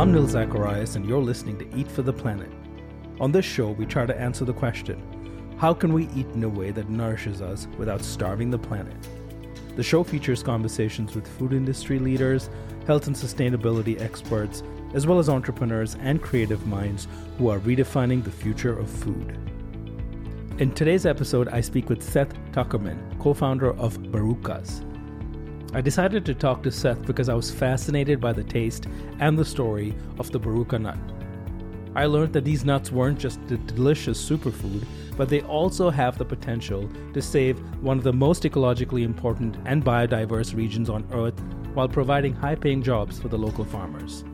I'm Nil Zacharias, and you're listening to Eat for the Planet. On this show, we try to answer the question how can we eat in a way that nourishes us without starving the planet? The show features conversations with food industry leaders, health and sustainability experts, as well as entrepreneurs and creative minds who are redefining the future of food. In today's episode, I speak with Seth Tukerman, co founder of Barukas. I decided to talk to Seth because I was fascinated by the taste and the story of the Baruka nut. I learned that these nuts weren't just a delicious superfood, but they also have the potential to save one of the most ecologically important and biodiverse regions on Earth while providing high paying jobs for the local farmers.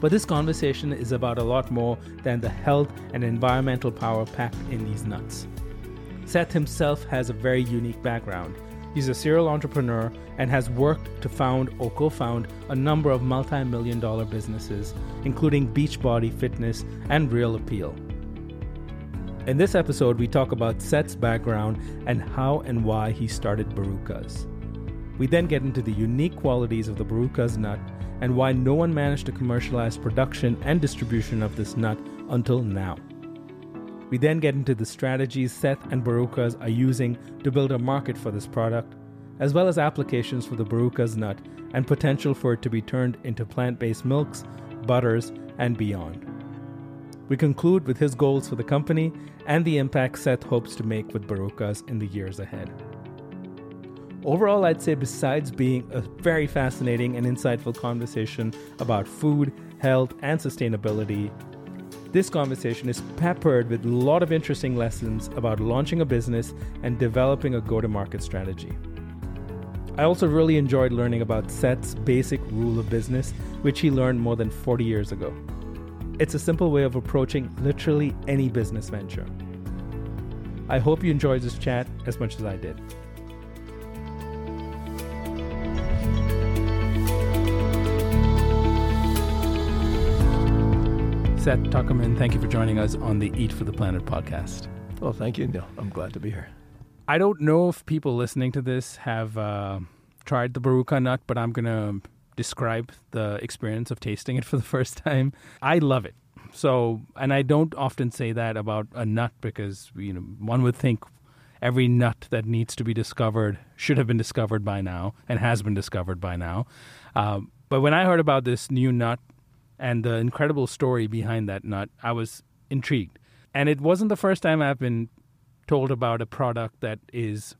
But this conversation is about a lot more than the health and environmental power packed in these nuts. Seth himself has a very unique background He's a serial entrepreneur and has worked to found or co found a number of multi million dollar businesses, including Beachbody Fitness and Real Appeal. In this episode, we talk about Seth's background and how and why he started Barukas. We then get into the unique qualities of the Barukas nut and why no one managed to commercialize production and distribution of this nut until now. We then get into the strategies Seth and Barukas are using to build a market for this product, as well as applications for the Barukas nut and potential for it to be turned into plant based milks, butters, and beyond. We conclude with his goals for the company and the impact Seth hopes to make with Barukas in the years ahead. Overall, I'd say besides being a very fascinating and insightful conversation about food, health, and sustainability, this conversation is peppered with a lot of interesting lessons about launching a business and developing a go to market strategy. I also really enjoyed learning about Seth's basic rule of business, which he learned more than 40 years ago. It's a simple way of approaching literally any business venture. I hope you enjoyed this chat as much as I did. Seth Tukerman, thank you for joining us on the Eat for the Planet podcast. Well, thank you, Neil. I'm glad to be here. I don't know if people listening to this have uh, tried the Baruka nut, but I'm going to describe the experience of tasting it for the first time. I love it. So, and I don't often say that about a nut because, you know, one would think every nut that needs to be discovered should have been discovered by now and has been discovered by now. Um, but when I heard about this new nut and the incredible story behind that nut, I was intrigued. And it wasn't the first time I've been told about a product that is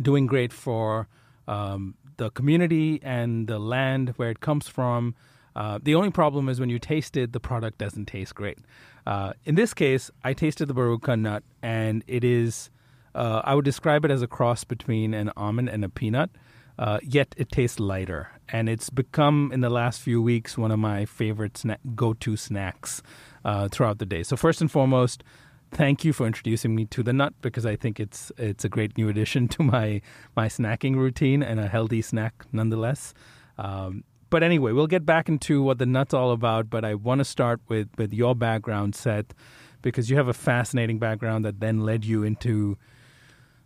doing great for um, the community and the land where it comes from. Uh, the only problem is when you taste it, the product doesn't taste great. Uh, in this case, I tasted the Baruka nut, and it is, uh, I would describe it as a cross between an almond and a peanut uh, yet it tastes lighter. And it's become, in the last few weeks, one of my favorite sna- go to snacks uh, throughout the day. So, first and foremost, thank you for introducing me to the nut because I think it's it's a great new addition to my my snacking routine and a healthy snack nonetheless. Um, but anyway, we'll get back into what the nut's all about. But I want to start with with your background, Seth, because you have a fascinating background that then led you into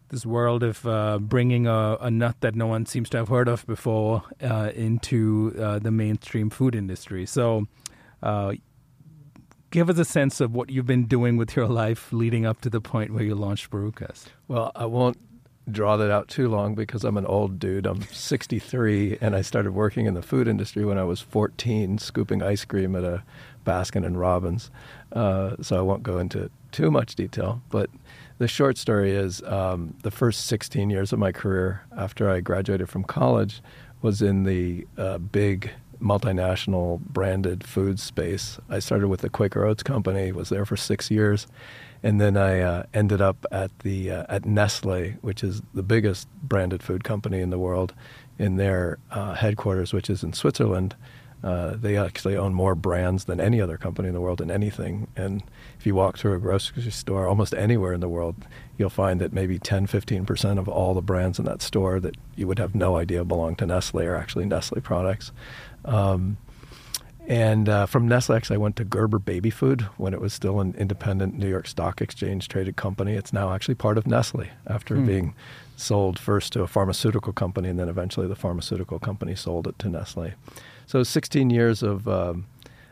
this world of uh, bringing a, a, nut that no one seems to have heard of before uh, into uh, the mainstream food industry. So, uh, give us a sense of what you've been doing with your life leading up to the point where you launched Barukas. Well, I won't draw that out too long because I'm an old dude. I'm 63, and I started working in the food industry when I was 14, scooping ice cream at a Baskin and Robbins. Uh, so I won't go into too much detail, but the short story is um, the first 16 years of my career after I graduated from college was in the uh, big multinational branded food space. I started with the Quaker Oats Company, was there for six years, and then I uh, ended up at the uh, at Nestle, which is the biggest branded food company in the world, in their uh, headquarters, which is in Switzerland. Uh, they actually own more brands than any other company in the world in anything. And if you walk through a grocery store almost anywhere in the world, you'll find that maybe 10, 15% of all the brands in that store that you would have no idea belong to Nestle are actually Nestle products. Um, and uh, from Nestle, actually, I went to Gerber Baby Food when it was still an independent New York Stock Exchange traded company. It's now actually part of Nestle after mm. being sold first to a pharmaceutical company and then eventually the pharmaceutical company sold it to Nestle. So 16 years of um,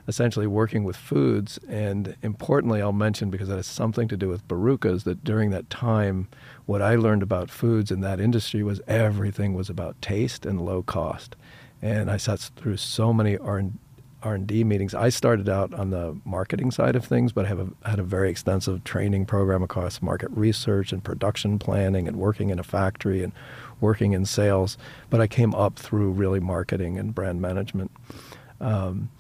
essentially working with foods. And importantly, I'll mention because that has something to do with Barukas that during that time, what I learned about foods in that industry was everything was about taste and low cost. And I sat through so many R R&D meetings. I started out on the marketing side of things, but I have a, had a very extensive training program across market research and production planning and working in a factory and working in sales. But I came up through really marketing and brand management. Um,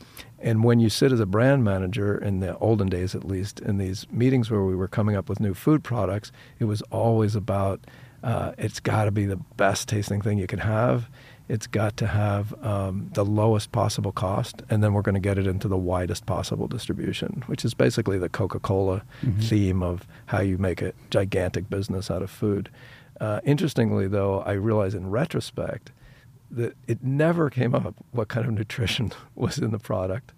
and when you sit as a brand manager, in the olden days at least, in these meetings where we were coming up with new food products, it was always about uh, it's got to be the best tasting thing you can have it's got to have um, the lowest possible cost, and then we're going to get it into the widest possible distribution, which is basically the Coca Cola mm-hmm. theme of how you make a gigantic business out of food. Uh, interestingly, though, I realize in retrospect that it never came up what kind of nutrition was in the product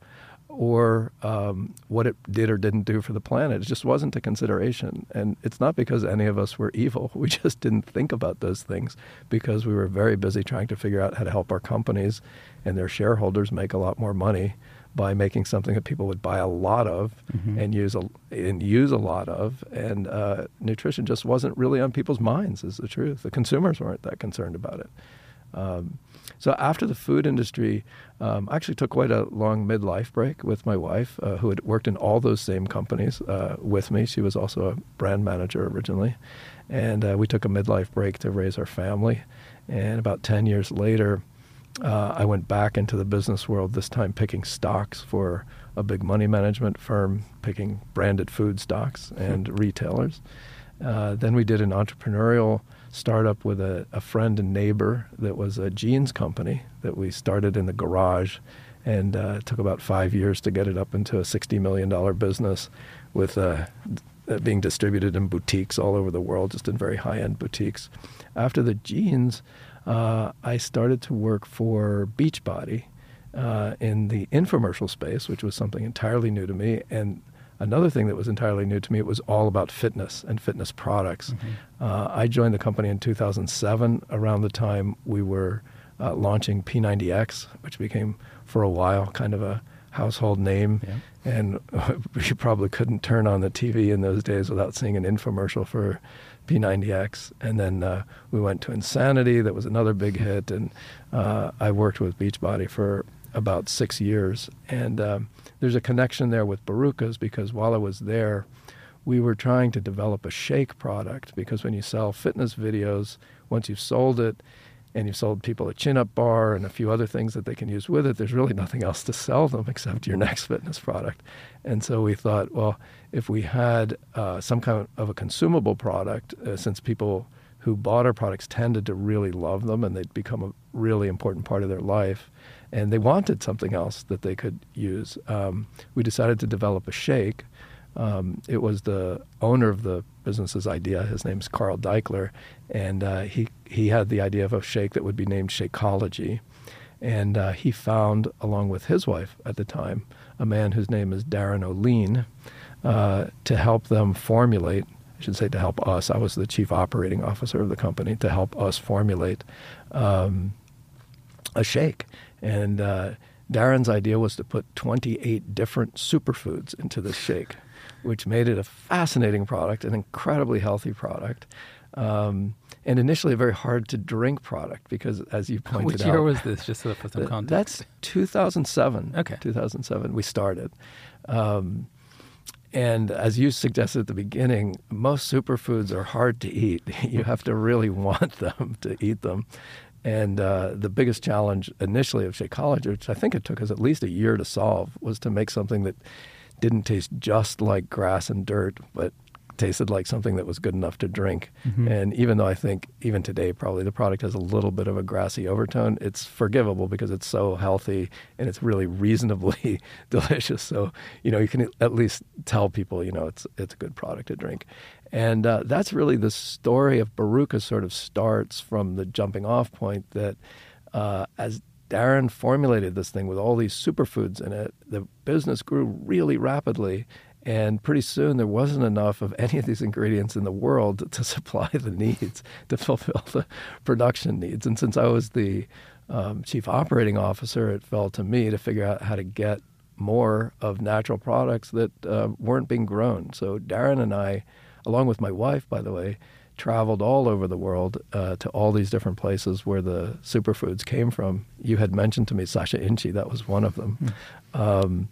or um, what it did or didn't do for the planet. It just wasn't a consideration. And it's not because any of us were evil. We just didn't think about those things because we were very busy trying to figure out how to help our companies and their shareholders make a lot more money by making something that people would buy a lot of mm-hmm. and use a and use a lot of. And uh, nutrition just wasn't really on people's minds. Is the truth. The consumers weren't that concerned about it. Um, so after the food industry, um, I actually took quite a long midlife break with my wife, uh, who had worked in all those same companies uh, with me. She was also a brand manager originally, and uh, we took a midlife break to raise our family. And about ten years later, uh, I went back into the business world. This time, picking stocks for a big money management firm, picking branded food stocks and retailers. Uh, then we did an entrepreneurial startup with a, a friend and neighbor that was a jeans company that we started in the garage. And uh, took about five years to get it up into a $60 million business with uh, being distributed in boutiques all over the world, just in very high end boutiques. After the jeans, uh, I started to work for Beachbody uh, in the infomercial space, which was something entirely new to me. And another thing that was entirely new to me it was all about fitness and fitness products mm-hmm. uh, i joined the company in 2007 around the time we were uh, launching p90x which became for a while kind of a household name yeah. and you probably couldn't turn on the tv in those days without seeing an infomercial for p90x and then uh, we went to insanity that was another big hit and uh, i worked with beachbody for about six years and um, there's a connection there with Barukas because while I was there, we were trying to develop a shake product because when you sell fitness videos, once you've sold it and you've sold people a chin up bar and a few other things that they can use with it, there's really nothing else to sell them except your next fitness product. And so we thought, well, if we had uh, some kind of a consumable product, uh, since people who bought our products tended to really love them and they'd become a really important part of their life, and they wanted something else that they could use. Um, we decided to develop a shake. Um, it was the owner of the business's idea. His name's Carl Daikeler, and uh, he he had the idea of a shake that would be named Shakeology. And uh, he found, along with his wife at the time, a man whose name is Darin Olien, uh, to help them formulate. I should say to help us. I was the chief operating officer of the company to help us formulate um, a shake. And uh, Darin's idea was to put 28 different superfoods into this shake, which made it a fascinating product, an incredibly healthy product. Um, and initially a very hard to drink product because, as you pointed Which out, Which year was this? Just so for some context. That's 2007. Okay, 2007 we started. Um, and as you suggested at the beginning, most superfoods are hard to eat. you have to really want them to eat them. And uh, the biggest challenge initially of Shakeology, which I think it took us at least a year to solve, was to make something that didn't taste just like grass and dirt, but tasted like something that was good enough to drink. Mm-hmm. And even though I think even today probably the product has a little bit of a grassy overtone, it's forgivable because it's so healthy and it's really reasonably delicious. So you know you can at least tell people you know it's it's a good product to drink. And uh, that's really the story of Baruka. Sort of starts from the jumping off point that uh, as Darin formulated this thing with all these superfoods in it. The business grew really rapidly, and pretty soon there wasn't enough of any of these ingredients in the world to supply the needs, to fulfill the production needs. And since I was the um, chief operating officer, it fell to me to figure out how to get more of natural products that uh, weren't being grown. So Darin and I, along with my wife, by the way, traveled all over the world uh, to all these different places where the superfoods came from. You had mentioned to me Sacha Inchi, that was one of them. Mm. Um,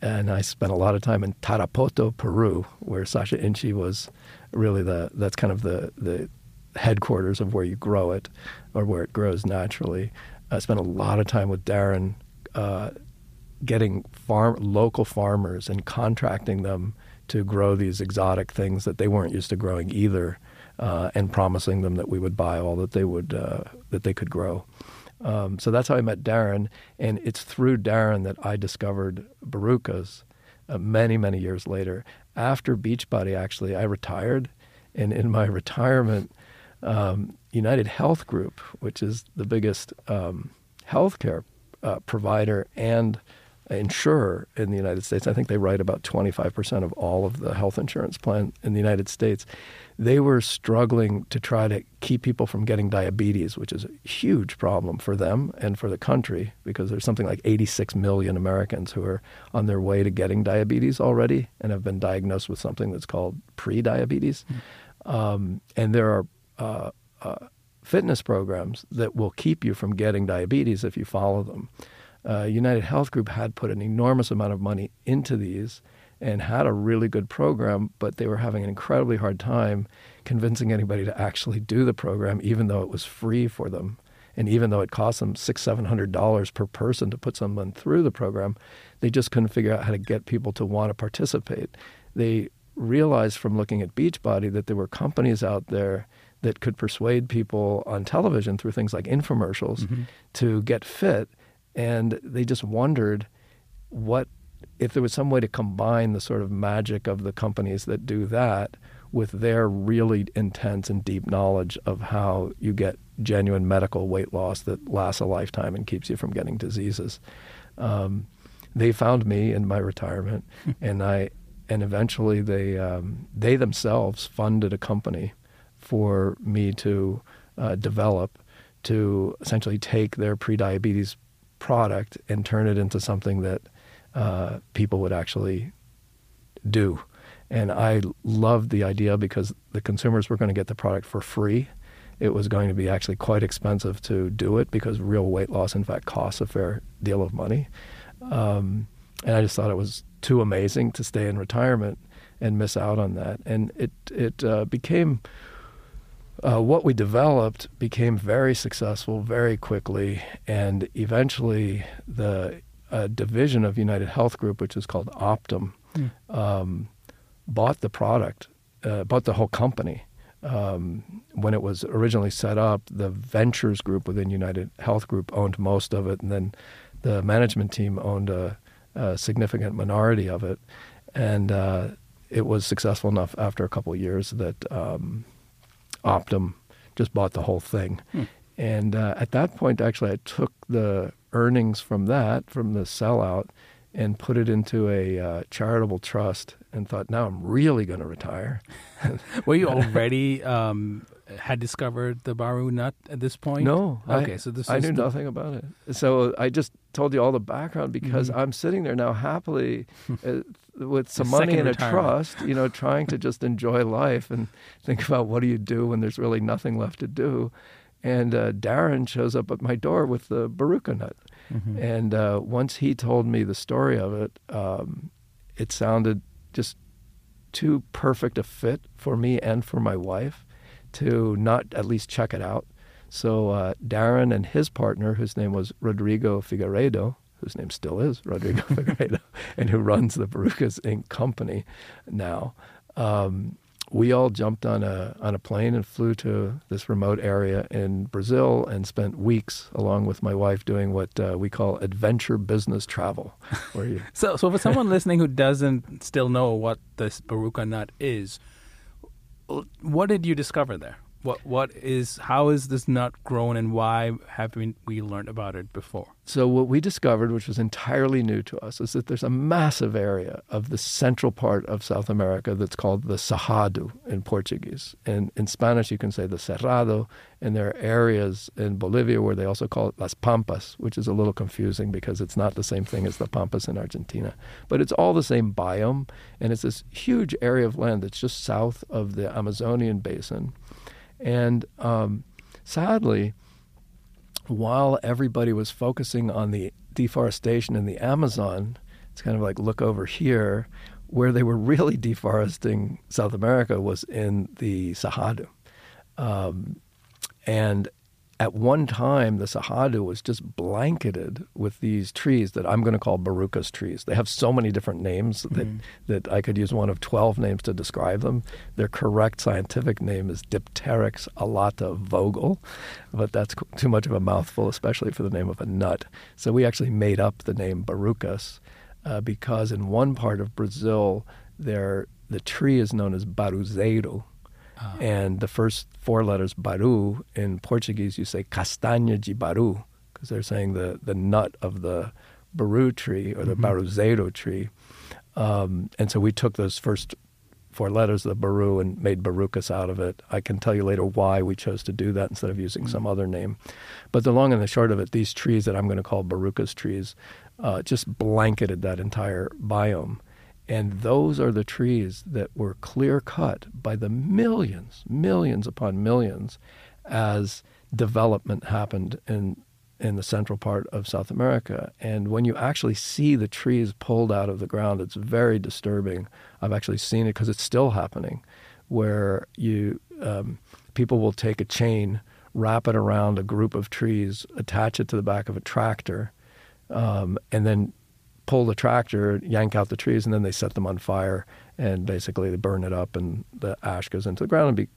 and I spent a lot of time in Tarapoto, Peru, where Sacha Inchi was really the that's kind of the the headquarters of where you grow it or where it grows naturally. I spent a lot of time with Darin uh, getting farm local farmers and contracting them to grow these exotic things that they weren't used to growing either, uh, and promising them that we would buy all that they would uh, that they could grow. Um, so that's how I met Darin, and it's through Darin that I discovered Barukas uh, many, many years later. After Beachbody, actually, I retired, and in my retirement, um, United Health Group, which is the biggest um, healthcare uh, provider and insurer in the United States, I think they write about 25% of all of the health insurance plan in the United States they were struggling to try to keep people from getting diabetes, which is a huge problem for them and for the country because there's something like 86 million Americans who are on their way to getting diabetes already and have been diagnosed with something that's called pre-diabetes. Mm. Um, and there are uh, uh, fitness programs that will keep you from getting diabetes if you follow them. Uh, United Health Group had put an enormous amount of money into these and had a really good program, but they were having an incredibly hard time convincing anybody to actually do the program, even though it was free for them. And even though it cost them six, seven hundred dollars per person to put someone through the program, they just couldn't figure out how to get people to want to participate. They realized from looking at Beachbody that there were companies out there that could persuade people on television through things like infomercials mm-hmm. to get fit. And they just wondered what if there was some way to combine the sort of magic of the companies that do that with their really intense and deep knowledge of how you get genuine medical weight loss that lasts a lifetime and keeps you from getting diseases. Um, they found me in my retirement, and I and eventually they um, they themselves funded a company for me to uh, develop to essentially take their prediabetes product and turn it into something that uh, people would actually do. And I loved the idea because the consumers were going to get the product for free. It was going to be actually quite expensive to do it because real weight loss, in fact, costs a fair deal of money. Um, and I just thought it was too amazing to stay in retirement and miss out on that. And it it uh, became uh, what we developed became very successful very quickly, and eventually the a division of United Health Group, which is called Optum, mm. um, bought the product, uh, bought the whole company. Um, when it was originally set up, the ventures group within United Health Group owned most of it, and then the management team owned a, a significant minority of it. And uh, it was successful enough after a couple of years that um, Optum just bought the whole thing. Hmm. And uh, at that point, actually, I took the earnings from that, from the sellout, and put it into a uh, charitable trust and thought, now I'm really going to retire. Were you already um, had discovered the Baru nut at this point? No. Okay, I, so this is I knew the... nothing about it. So I just told you all the background because mm-hmm. I'm sitting there now happily uh, with some money in a trust, you know, trying to just enjoy life and think about what do you do when there's really nothing left to do. And uh, Darin shows up at my door with the Baruka nut. Mm-hmm. And uh, once he told me the story of it, um, it sounded just too perfect a fit for me and for my wife to not at least check it out. So uh, Darin and his partner, whose name was Rodrigo Figueiredo, whose name still is Rodrigo Figueiredo, and who runs the Barukas Inc. company now, um, we all jumped on a on a plane and flew to this remote area in Brazil and spent weeks along with my wife doing what uh, we call adventure business travel. Where you So, so for someone listening who doesn't still know what this baruka nut is, what did you discover there? What what is how is this nut grown and why haven't we learned about it before? So what we discovered, which was entirely new to us, is that there's a massive area of the central part of South America that's called the Cerrado in Portuguese. And in Spanish you can say the Cerrado, and there are areas in Bolivia where they also call it Las Pampas, which is a little confusing because it's not the same thing as the Pampas in Argentina. But it's all the same biome, and it's this huge area of land that's just south of the Amazonian basin and um, sadly, while everybody was focusing on the deforestation in the Amazon, it's kind of like look over here, where they were really deforesting South America was in the Cerrado. Um, and at one time, the Cerrado was just blanketed with these trees that I'm going to call Barukas trees. They have so many different names that, Mm-hmm. that I could use one of 12 names to describe them. Their correct scientific name is Dipteryx alata vogel, but that's too much of a mouthful, especially for the name of a nut. So we actually made up the name Barukas uh, because in one part of Brazil, there the tree is known as Baruzeiro, and the first four letters baru in Portuguese you say castanha de baru because they're saying the, the nut of the baru tree or the baruzeiro tree. Um, and so we took those first four letters of the baru and made Barukas out of it. I can tell you later why we chose to do that instead of using some other name. But the long and the short of it, these trees that I'm going to call Barukas trees uh, just blanketed that entire biome. And those are the trees that were clear cut by the millions, millions upon millions as development happened in in the central part of South America. And when you actually see the trees pulled out of the ground, it's very disturbing. I've actually seen it because it's still happening, where you um, people will take a chain, wrap it around a group of trees, attach it to the back of a tractor, um, and then pull the tractor, yank out the trees, and then they set them on fire, and basically they burn it up, and the ash goes into the ground and be,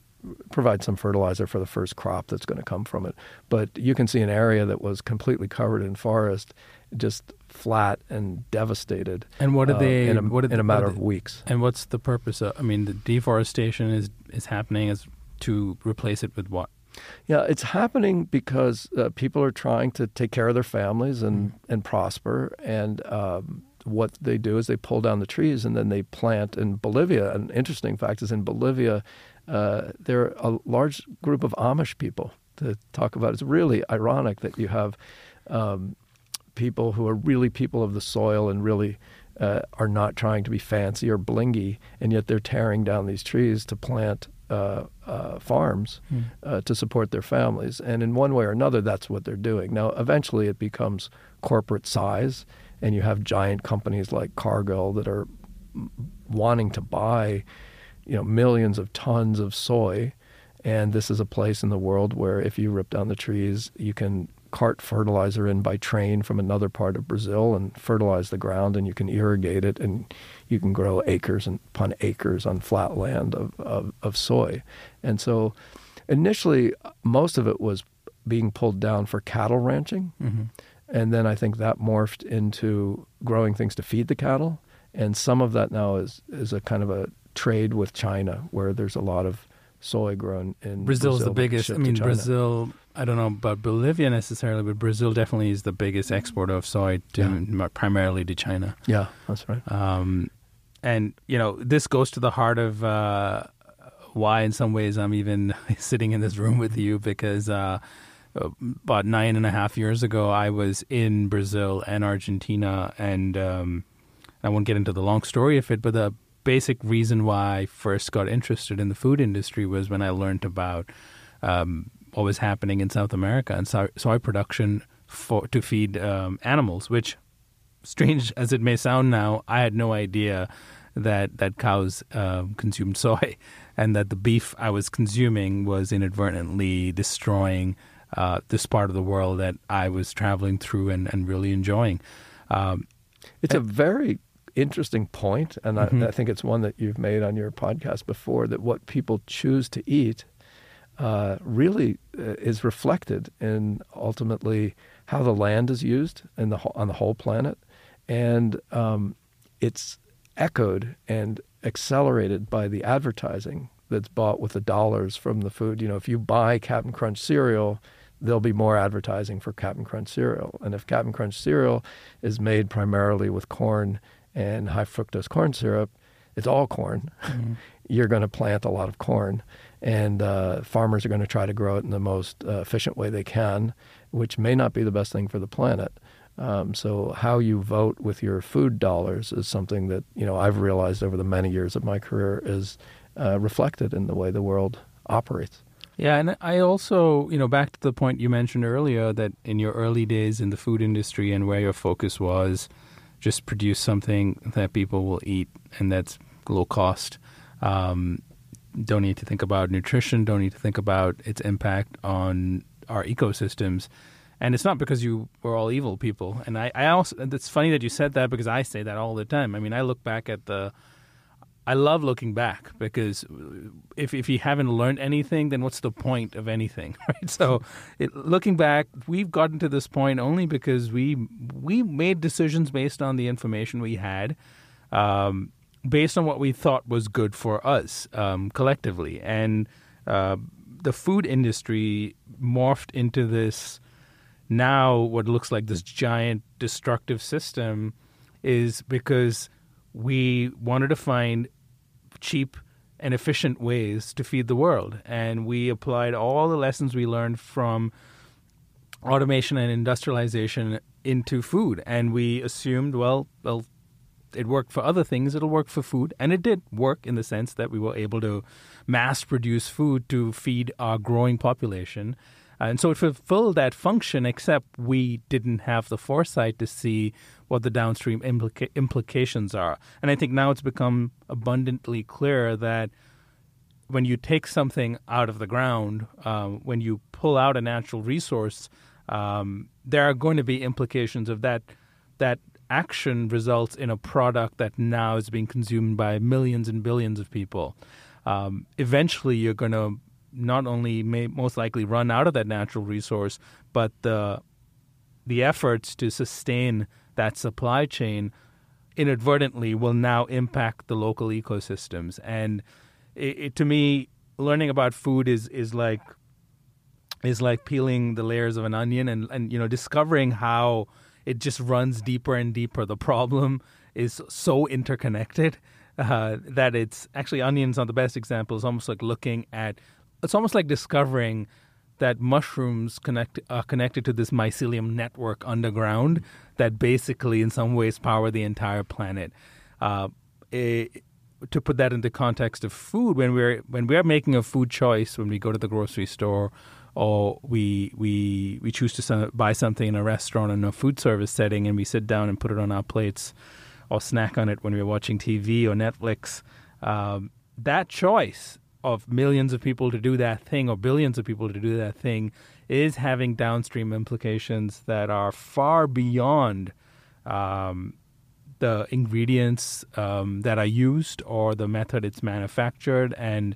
provide some fertilizer for the first crop that's going to come from it. But you can see an area that was completely covered in forest, just flat and devastated. And what did uh, they? in a, what did in a matter did of weeks? And what's the purpose of? I mean, the deforestation is is happening as to replace it with what? Yeah, it's happening because uh, people are trying to take care of their families and, Mm. and prosper. And um, what they do is they pull down the trees and then they plant in Bolivia. An interesting fact is in Bolivia, uh, there are a large group of Amish people to talk about. It's really ironic that you have um, people who are really people of the soil and really uh, are not trying to be fancy or blingy, and yet they're tearing down these trees to plant uh, uh, farms uh, to support their families. And in one way or another, that's what they're doing. Now, eventually, it becomes corporate size, and you have giant companies like Cargill that are wanting to buy, you know, millions of tons of soy. And this is a place in the world where if you rip down the trees, you can cart fertilizer in by train from another part of Brazil and fertilize the ground, and you can irrigate it, and you can grow acres and upon acres on flat land of, of, of soy. And so initially, most of it was being pulled down for cattle ranching. Mm-hmm. And then I think that morphed into growing things to feed the cattle. And some of that now is, is a kind of a trade with China where there's a lot of soy grown in Brazil's the biggest. I mean. Brazil. I don't know about Bolivia necessarily, but Brazil definitely is the biggest exporter of soy, to, m- primarily to China. Yeah, that's right. Um, and you know, this goes to the heart of uh, why, in some ways, I'm even sitting in this room with you because uh, about nine and a half years ago, I was in Brazil and Argentina, and um, I won't get into the long story of it, but the basic reason why I first got interested in the food industry was when I learned about um, what was happening in South America and soy, soy production for to feed um, animals, which strange as it may sound now, I had no idea that that cows uh, consumed soy, and that the beef I was consuming was inadvertently destroying uh, this part of the world that I was traveling through and, and really enjoying. Um, it's a very interesting point, and Mm-hmm. I, I think it's one that you've made on your podcast before. That what people choose to eat uh, really uh, is reflected in ultimately how the land is used in the, on the whole planet, and um, it's echoed and accelerated by the advertising that's bought with the dollars from the food. You know, if you buy Captain Crunch cereal, there'll be more advertising for Captain Crunch cereal. And if Captain Crunch cereal is made primarily with corn and high fructose corn syrup, it's all corn. You're going to plant a lot of corn, and uh, farmers are going to try to grow it in the most uh, efficient way they can, which may not be the best thing for the planet. Um, so how you vote with your food dollars is something that you know I've realized over the many years of my career is uh, reflected in the way the world operates. Yeah, and I also, you know, back to the point you mentioned earlier that in your early days in the food industry and where your focus was, just produce something that people will eat and that's low cost. Um, don't need to think about nutrition, don't need to think about its impact on our ecosystems. And it's not because you were all evil people. And I, I also, it's funny that you said that because I say that all the time. I mean, I look back at the, I love looking back because if if you haven't learned anything, then what's the point of anything, right? So, it, looking back, we've gotten to this point only because we we made decisions based on the information we had, um, based on what we thought was good for us um, collectively, and uh, the food industry morphed into this now what looks like this giant destructive system is because we wanted to find cheap and efficient ways to feed the world. And we applied all the lessons we learned from automation and industrialization into food. And we assumed, well, well, it worked for other things, it'll work for food. And it did work in the sense that we were able to mass produce food to feed our growing population. And so it fulfilled that function, except we didn't have the foresight to see what the downstream implica- implications are. And I think now it's become abundantly clear that when you take something out of the ground, um, when you pull out a natural resource, um, there are going to be implications of that. That action results in a product that now is being consumed by millions and billions of people. Um, eventually, you're going to not only may most likely run out of that natural resource, but the the efforts to sustain that supply chain inadvertently will now impact the local ecosystems. And it, it, to me, learning about food is is like is like peeling the layers of an onion and, and you know discovering how it just runs deeper and deeper. The problem is so interconnected uh, that it's actually onions are the best example. It's almost like looking at it's almost like discovering that mushrooms connect are connected to this mycelium network underground that basically in some ways power the entire planet. Uh, it, to put that into context of food, when we're when we're making a food choice, when we go to the grocery store, or we we we choose to buy something in a restaurant in a food service setting, and we sit down and put it on our plates, or snack on it when we're watching TV or Netflix, um, that choice of millions of people to do that thing or billions of people to do that thing is having downstream implications that are far beyond um, the ingredients um, that are used or the method it's manufactured. And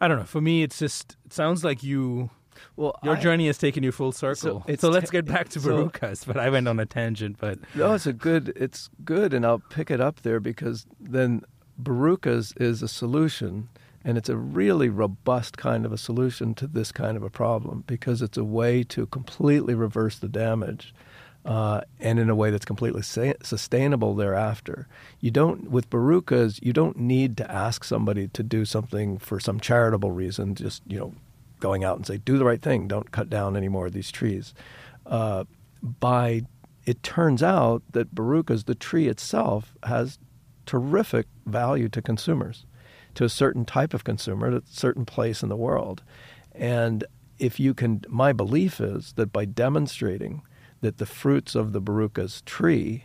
I don't know. For me, it's just it sounds like you. Well, Your I- journey has taken you full circle. So So, let's get back to so- But I went on a tangent. But No, it's a good. It's good, and I'll pick it up there because then Barukas is a solution, and it's a really robust kind of a solution to this kind of a problem because it's a way to completely reverse the damage, uh, and in a way that's completely sa- sustainable thereafter. You don't with Barukas, you don't need to ask somebody to do something for some charitable reason. Just you know, going out and say, "Do the right thing. Don't cut down any more of these trees." Uh, by it turns out that Barukas, the tree itself, has terrific value to consumers, to a certain type of consumer, at a certain place in the world. And if you can, my belief is that by demonstrating that the fruits of the Barukas tree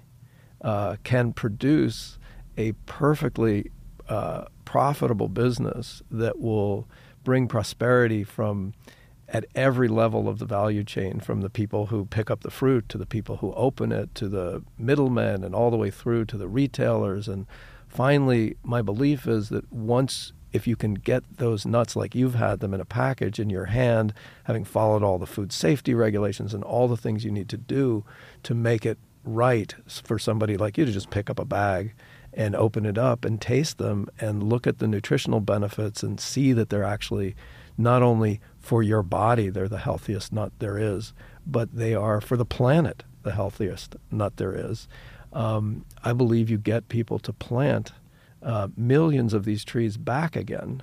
uh, can produce a perfectly uh, profitable business that will bring prosperity from at every level of the value chain, from the people who pick up the fruit to the people who open it to the middlemen and all the way through to the retailers. And finally, my belief is that once if you can get those nuts like you've had them in a package in your hand, having followed all the food safety regulations and all the things you need to do to make it right for somebody like you to just pick up a bag and open it up and taste them and look at the nutritional benefits and see that they're actually not only for your body they're the healthiest nut there is, but they are for the planet the healthiest nut there is. Um, I believe you get people to plant uh, millions of these trees back again.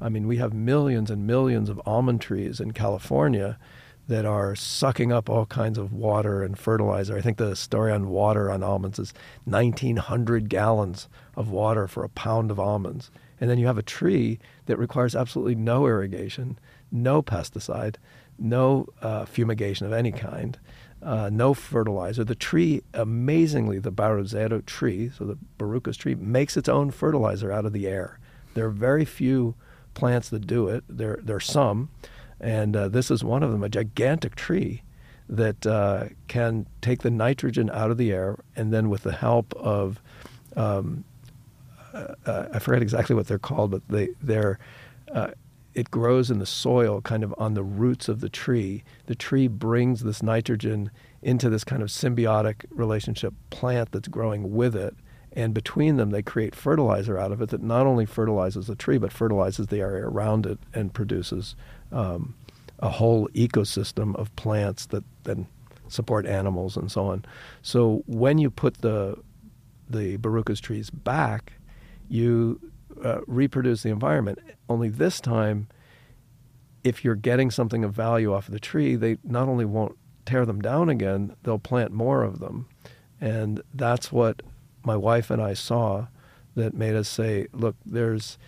I mean, we have millions and millions of almond trees in California that are sucking up all kinds of water and fertilizer. I think the story on water on almonds is 1,900 gallons of water for a pound of almonds. And then you have a tree that requires absolutely no irrigation, no pesticide, no uh, fumigation of any kind, uh, no fertilizer. The tree, amazingly, the Baruzeiro tree, so the Barukas tree, makes its own fertilizer out of the air. There are very few plants that do it. There, there are some, and uh, this is one of them, a gigantic tree that uh, can take the nitrogen out of the air, and then with the help of um, uh, uh, I forget exactly what they're called, but they they're uh, it grows in the soil, kind of on the roots of the tree. The tree brings this nitrogen into this kind of symbiotic relationship plant that's growing with it. And between them, they create fertilizer out of it that not only fertilizes the tree, but fertilizes the area around it and produces um, a whole ecosystem of plants that then support animals and so on. So when you put the the Barukas trees back, you uh, reproduce the environment. Only this time, if you're getting something of value off of the tree, they not only won't tear them down again, they'll plant more of them. And that's what my wife and I saw that made us say, look, there's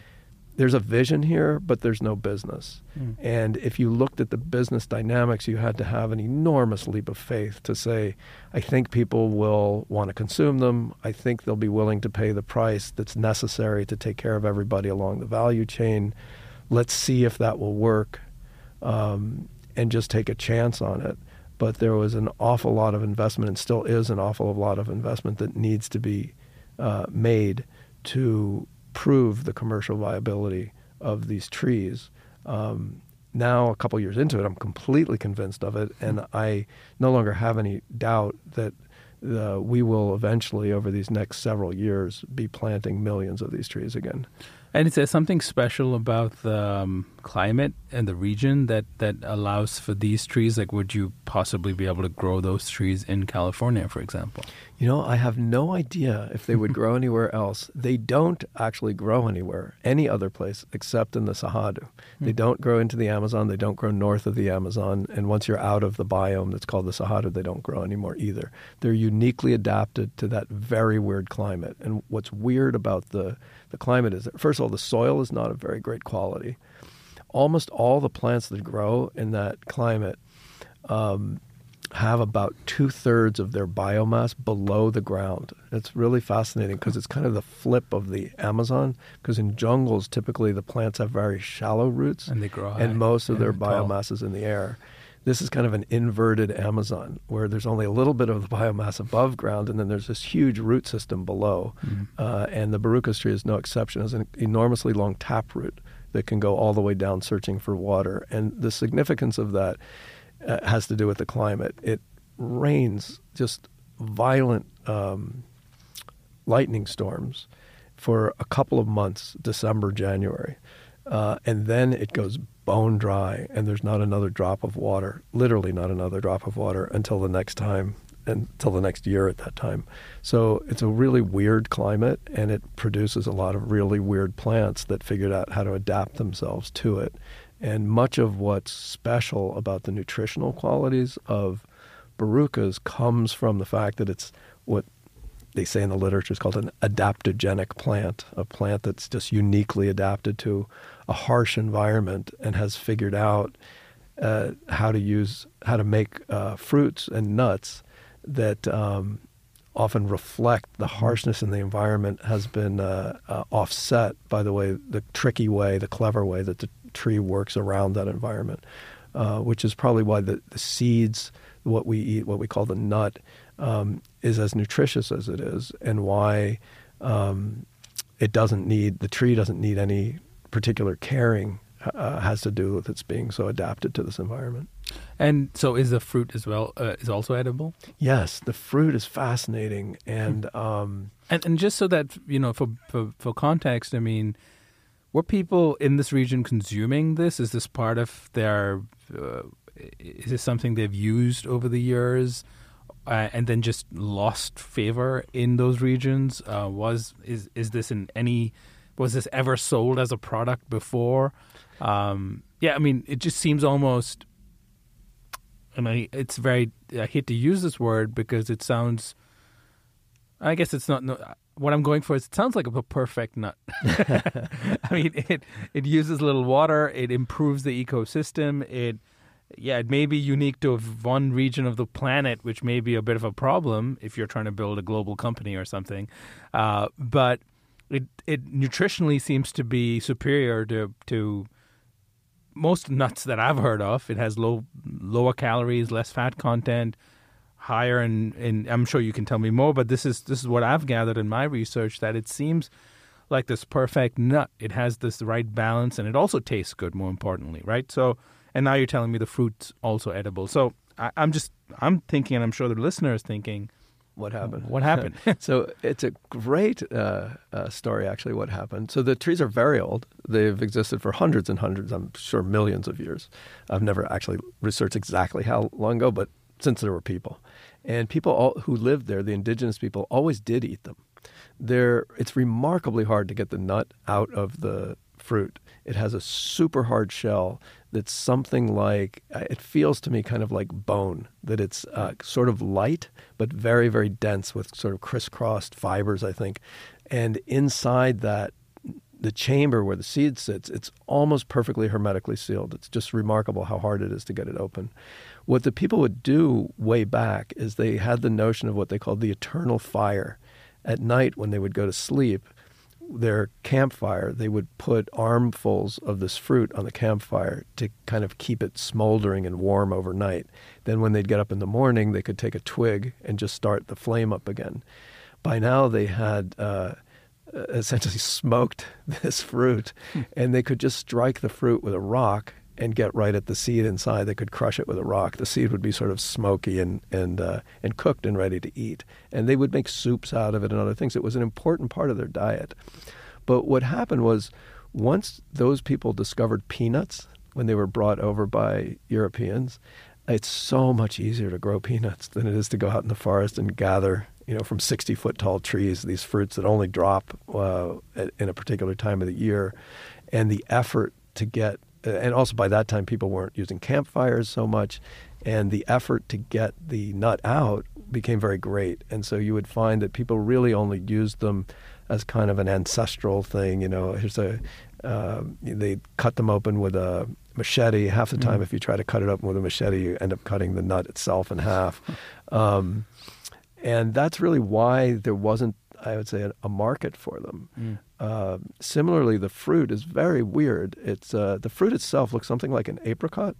there's a vision here, but there's no business. Mm. And if you looked at the business dynamics, you had to have an enormous leap of faith to say, I think people will want to consume them. I think they'll be willing to pay the price that's necessary to take care of everybody along the value chain. Let's see if that will work um, and just take a chance on it. But there was an awful lot of investment, and still is an awful lot of investment that needs to be uh, made to prove the commercial viability of these trees. Um, now, a couple years into it, I'm completely convinced of it, and I no longer have any doubt that uh, we will eventually, over these next several years, be planting millions of these trees again. And is there something special about the um, climate and the region that, that allows for these trees? Like, would you possibly be able to grow those trees in California, for example? You know, I have no idea if they would grow anywhere else. They don't actually grow anywhere, any other place except in the Cerrado. They hmm. don't grow into the Amazon. They don't grow north of the Amazon. And once you're out of the biome that's called the Cerrado, they don't grow anymore either. They're uniquely adapted to that very weird climate. And what's weird about the the climate is first of all, the soil is not of very great quality. Almost all the plants that grow in that climate um, have about two thirds of their biomass below the ground. It's really fascinating because it's kind of the flip of the Amazon. Because in jungles, typically the plants have very shallow roots, and they grow, and most of their biomass is in the air. This is kind of an inverted Amazon where there's only a little bit of the biomass above ground and then there's this huge root system below. Mm-hmm. Uh, and the Barukas tree is no exception. It's an enormously long taproot that can go all the way down searching for water. And the significance of that uh, has to do with the climate. It rains just violent um, lightning storms for a couple of months, December, January. Uh, and then it goes bone dry, and there's not another drop of water, literally not another drop of water until the next time, until the next year at that time. So it's a really weird climate, and it produces a lot of really weird plants that figured out how to adapt themselves to it. And much of what's special about the nutritional qualities of Barukas comes from the fact that it's what they say in the literature is called an adaptogenic plant, a plant that's just uniquely adapted to a harsh environment and has figured out uh, how to use how to make uh, fruits and nuts that um, often reflect the harshness in the environment has been uh, uh offset by the way the tricky way the clever way that the tree works around that environment uh, which is probably why the, the seeds, what we eat, what we call the nut, um, is as nutritious as it is, and why um, it doesn't need the tree doesn't need any particular caring uh, has to do with its being so adapted to this environment. And so, is the fruit as well uh, is also edible? Yes, the fruit is fascinating, and um, and and just so that you know, for for, for context, I mean, were people in this region consuming this? Is this part of their? Uh, is this something they've used over the years? Uh, and then just lost favor in those regions. Uh, was is is this in any? Was this ever sold as a product before? Um, yeah, I mean, it just seems almost. And I, it's very. I hate to use this word because it sounds. I guess it's not. No, what I'm going for is it sounds like a perfect nut. I mean, it it uses little water. It improves the ecosystem. It yeah, it may be unique to one region of the planet, which may be a bit of a problem if you're trying to build a global company or something. Uh, but it it nutritionally seems to be superior to to most nuts that I've heard of. It has low lower calories, less fat content, higher and in I'm sure you can tell me more, but this is this is what I've gathered in my research that it seems like this perfect nut. It has this right balance and it also tastes good more importantly, right? So and now you're telling me the fruit's also edible. So I, I'm just I'm thinking and I'm sure the listener is thinking what happened? What happened? so it's a great uh, uh, story, actually. What happened? So the trees are very old. They've existed for hundreds and hundreds, I'm sure, millions of years. I've never actually researched exactly how long ago, but since there were people, and people all, who lived there, the indigenous people, always did eat them. There, it's remarkably hard to get the nut out of the fruit. It has a super hard shell that's something like uh, it feels to me kind of like bone that it's uh, sort of light but very very dense with sort of crisscrossed fibers i think. And inside that the chamber where the seed sits it's almost perfectly hermetically sealed. It's just remarkable how hard it is to get it open. What the people would do way back is they had the notion of what they called the eternal fire at night when they would go to sleep their campfire, they would put armfuls of this fruit on the campfire to kind of keep it smoldering and warm overnight. Then, when they'd get up in the morning, they could take a twig and just start the flame up again. By now, they had uh, essentially smoked this fruit, hmm. and they could just strike the fruit with a rock and get right at the seed inside. They could crush it with a rock. The seed would be sort of smoky and and uh, and cooked and ready to eat. And they would make soups out of it and other things. It was an important part of their diet. But what happened was once those people discovered peanuts when they were brought over by Europeans, it's so much easier to grow peanuts than it is to go out in the forest and gather you know, from 60 foot tall trees, these fruits that only drop uh, in a particular time of the year. And the effort to get and also by that time people weren't using campfires so much and the effort to get the nut out became very great. And so you would find that people really only used them as kind of an ancestral thing you know here's a uh, they cut them open with a machete. Half the time mm. if you try to cut it open with a machete you end up cutting the nut itself in half. Um, and that's really why there wasn't I would say, a, market for them. Mm. Uh, similarly, the fruit is very weird. It's uh, the fruit itself looks something like an apricot,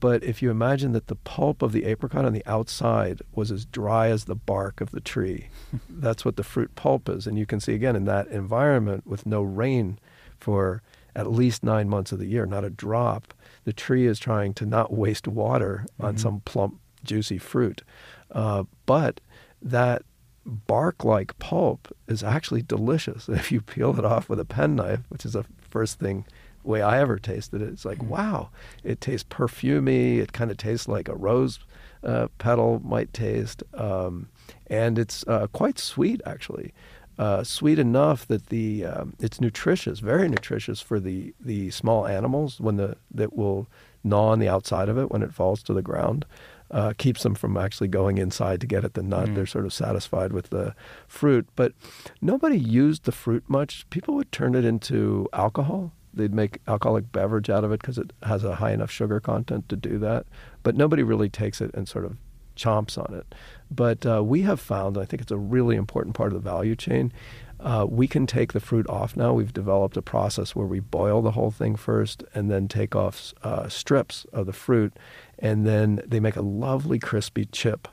but if you imagine that the pulp of the apricot on the outside was as dry as the bark of the tree, that's what the fruit pulp is. And you can see again in that environment with no rain for at least nine months of the year, not a drop. The tree is trying to not waste water mm-hmm. on some plump, juicy fruit. Uh, but that bark like pulp is actually delicious. If you peel it off with a penknife, which is the first thing way I ever tasted it, it's like, mm. wow, it tastes perfumy. It kind of tastes like a rose uh, petal might taste. Um, and it's uh, quite sweet, actually. Uh, sweet enough that the um, it's nutritious, very nutritious for the, the small animals when the that will gnaw on the outside of it when it falls to the ground uh, keeps them from actually going inside to get at the nut. Mm. They're sort of satisfied with the fruit. But nobody used the fruit much. People would turn it into alcohol. They'd make alcoholic beverage out of it because it has a high enough sugar content to do that. But nobody really takes it and sort of chomps on it. But uh, we have found, I think it's a really important part of the value chain, Uh, we can take the fruit off now. We've developed a process where we boil the whole thing first and then take off uh, strips of the fruit, and then they make a lovely crispy chip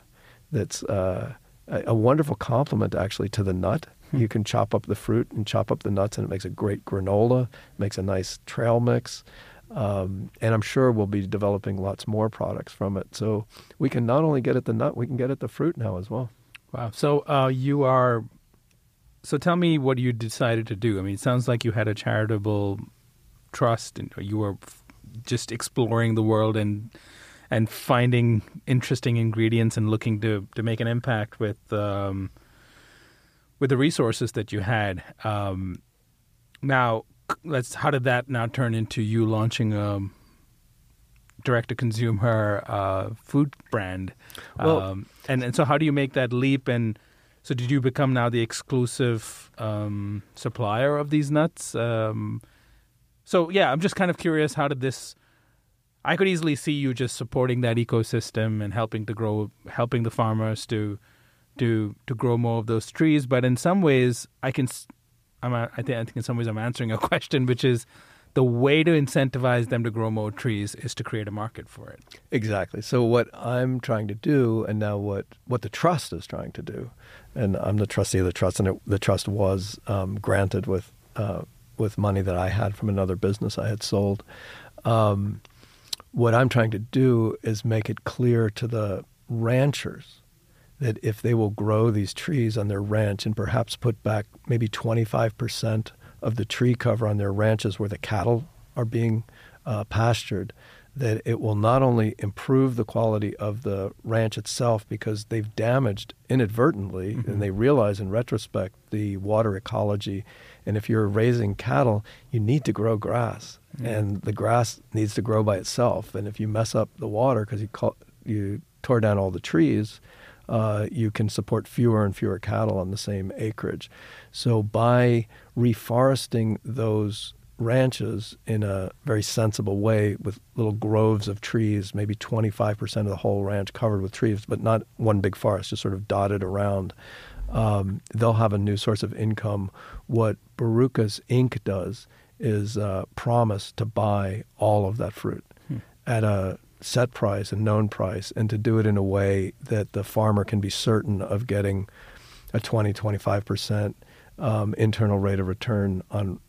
that's uh, a, a, wonderful complement actually to the nut. Hmm. You can chop up the fruit and chop up the nuts, and it makes a great granola, makes a nice trail mix. Um, and I'm sure we'll be developing lots more products from it. So we can not only get at the nut, we can get at the fruit now as well. Wow. So uh, you are so tell me what you decided to do. I mean, it sounds like you had a charitable trust, and you were just exploring the world and and finding interesting ingredients and looking to to make an impact with um, with the resources that you had. Um, now, let's how did that now turn into you launching a direct to consumer uh, food brand? Well, um, and and so how do you make that leap and so did you become now the exclusive um, supplier of these nuts? Um, so yeah, I'm just kind of curious. How did this? I could easily see you just supporting that ecosystem and helping to grow, helping the farmers to, to to grow more of those trees. But in some ways, I can. I'm. I think. I think in some ways, I'm answering a question, which is the way to incentivize them to grow more trees is to create a market for it. Exactly. So what I'm trying to do, and now what what the trust is trying to do, and I'm the trustee of the trust, and it, the trust was um, granted with uh, with money that I had from another business I had sold. Um, what I'm trying to do is make it clear to the ranchers that if they will grow these trees on their ranch and perhaps put back maybe 25 percent of the tree cover on their ranches where the cattle are being uh, pastured, that it will not only improve the quality of the ranch itself because they've damaged inadvertently, mm-hmm. and they realize in retrospect the water ecology. And if you're raising cattle, you need to grow grass, mm-hmm. and the grass needs to grow by itself. And if you mess up the water because you you tore down all the trees, uh, you can support fewer and fewer cattle on the same acreage. So by reforesting those ranches in a very sensible way with little groves of trees, maybe 25% of the whole ranch covered with trees, but not one big forest, just sort of dotted around. Um, they'll have a new source of income. What Barukas Inc. does is uh, promise to buy all of that fruit hmm. at a set price and known price and to do it in a way that the farmer can be certain of getting a 20, 25% um, internal rate of return on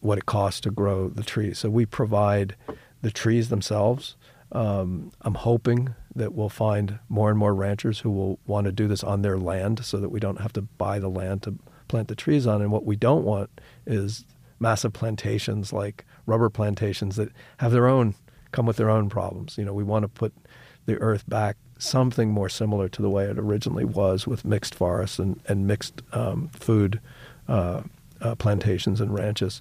what it costs to grow the trees. So we provide the trees themselves. Um, I'm hoping that we'll find more and more ranchers who will want to do this on their land so that we don't have to buy the land to plant the trees on. And what we don't want is massive plantations like rubber plantations that have their own come with their own problems. You know, we want to put the earth back something more similar to the way it originally was with mixed forests and, and mixed um, food uh, uh, plantations and ranches.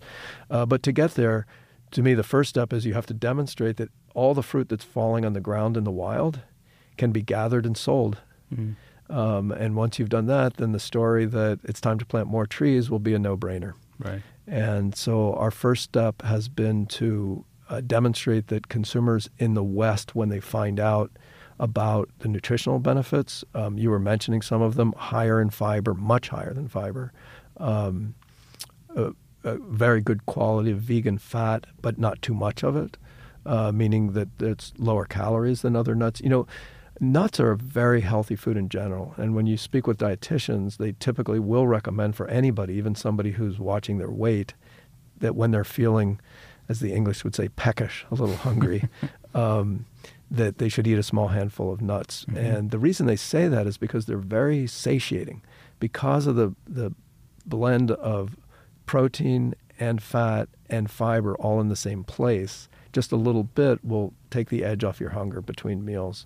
Uh, but to get there, to me, the first step is you have to demonstrate that all the fruit that's falling on the ground in the wild can be gathered and sold. Mm-hmm. Um, and once you've done that, then the story that it's time to plant more trees will be a no brainer. Right. And so our first step has been to uh, demonstrate that consumers in the West, when they find out about the nutritional benefits, um, you were mentioning some of them, higher in fiber, much higher than fiber, um, very good quality of vegan fat, but not too much of it, uh, meaning that it's lower calories than other nuts. You know, nuts are a very healthy food in general. And when you speak with dietitians, they typically will recommend for anybody, even somebody who's watching their weight, that when they're feeling as the English would say, peckish, a little hungry, um, that they should eat a small handful of nuts. Mm-hmm. And the reason they say that is because they're very satiating because of the, the blend of protein and fat and fiber all in the same place. Just a little bit will take the edge off your hunger between meals.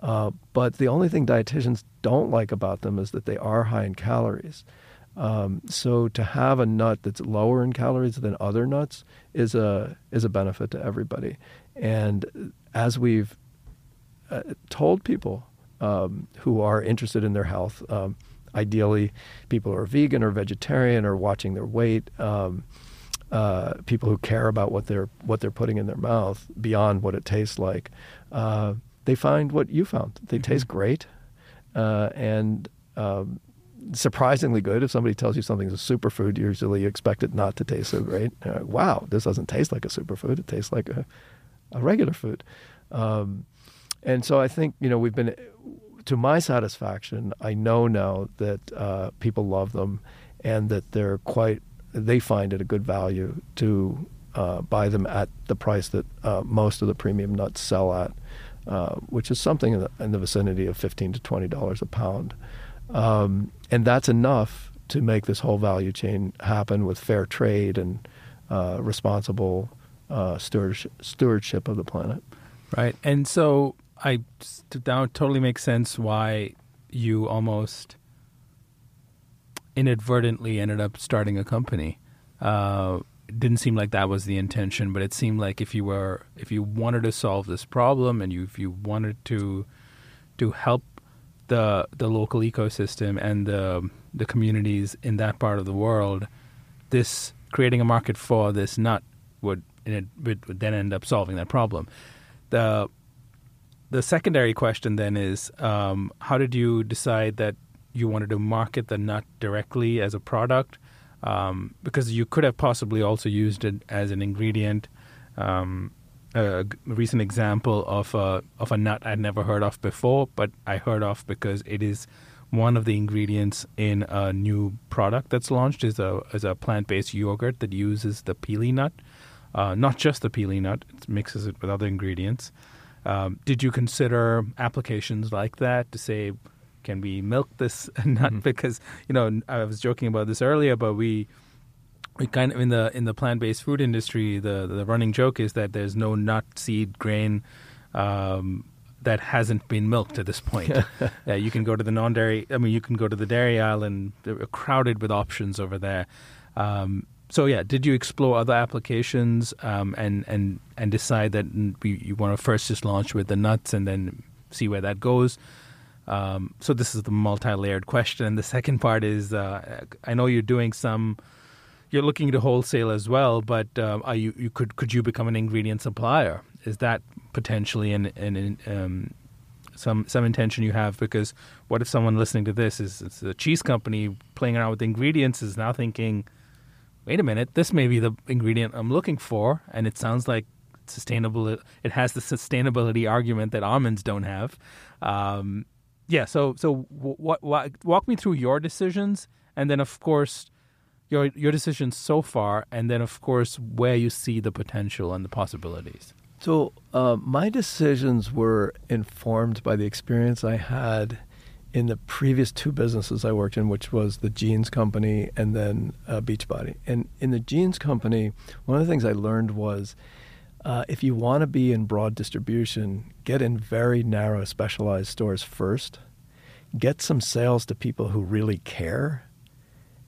Uh, but the only thing dietitians don't like about them is that they are high in calories. Um, so to have a nut that's lower in calories than other nuts is a is a benefit to everybody. And as we've uh, told people um, who are interested in their health, um, ideally people who are vegan or vegetarian or watching their weight, um, uh, people who care about what they're what they're putting in their mouth beyond what it tastes like, uh, they find what you found. They mm-hmm. taste great, uh, and um, surprisingly good. If somebody tells you something's a superfood, you usually you expect it not to taste so great. Wow, this doesn't taste like a superfood. It tastes like a, a regular food. Um, and so I think you know we've been to my satisfaction. I know now that uh, people love them, and that they're quite. They find it a good value to uh, buy them at the price that uh, most of the premium nuts sell at, uh, which is something in the, in the, vicinity of fifteen to twenty dollars a pound, um, and that's enough to make this whole value chain happen with fair trade and uh, responsible uh, stewardship, stewardship of the planet. Right, and so I now totally makes sense why you almost inadvertently ended up starting a company. Uh, didn't seem like that was the intention, but it seemed like if you were if you wanted to solve this problem and you if you wanted to to help the the local ecosystem and the the communities in that part of the world, this creating a market for this nut would it would, would then end up solving that problem. The the secondary question then is um, how did you decide that you wanted to market the nut directly as a product? Um, because you could have possibly also used it as an ingredient. Um, a recent example of a of a nut I'd never heard of before, but I heard of because it is one of the ingredients in a new product that's launched is a is a plant based yogurt that uses the pili nut, uh, not just the pili nut. It mixes it with other ingredients. Um, did you consider applications like that to say, can we milk this nut? Mm-hmm. Because you know, I was joking about this earlier, but we we kind of in the in the plant based food industry, the the running joke is that there's no nut, seed, grain. Um, that hasn't been milked at this point. yeah, you can go to the non-dairy. I mean, you can go to the dairy aisle, and they're crowded with options over there. Um, so yeah, did you explore other applications um, and and and decide that you want to first just launch with the nuts and then see where that goes? Um, so this is the multi-layered question. And the second part is, uh, I know you're doing some, you're looking to wholesale as well, but uh, are you, you could could you become an ingredient supplier? Is that potentially an, an um, some some intention you have? Because what if someone listening to this is, is a cheese company playing around with ingredients is now thinking wait a minute, this may be the ingredient I'm looking for, and it sounds like sustainable. It has the sustainability argument that almonds don't have. Um, yeah. So so what, walk me through your decisions, and then of course your your decisions so far, and then of course where you see the potential and the possibilities. So uh, my decisions were informed by the experience I had in the previous two businesses I worked in, which was the jeans company and then uh, Beachbody. And in the jeans company, one of the things I learned was uh, if you want to be in broad distribution, get in very narrow specialized stores first, get some sales to people who really care,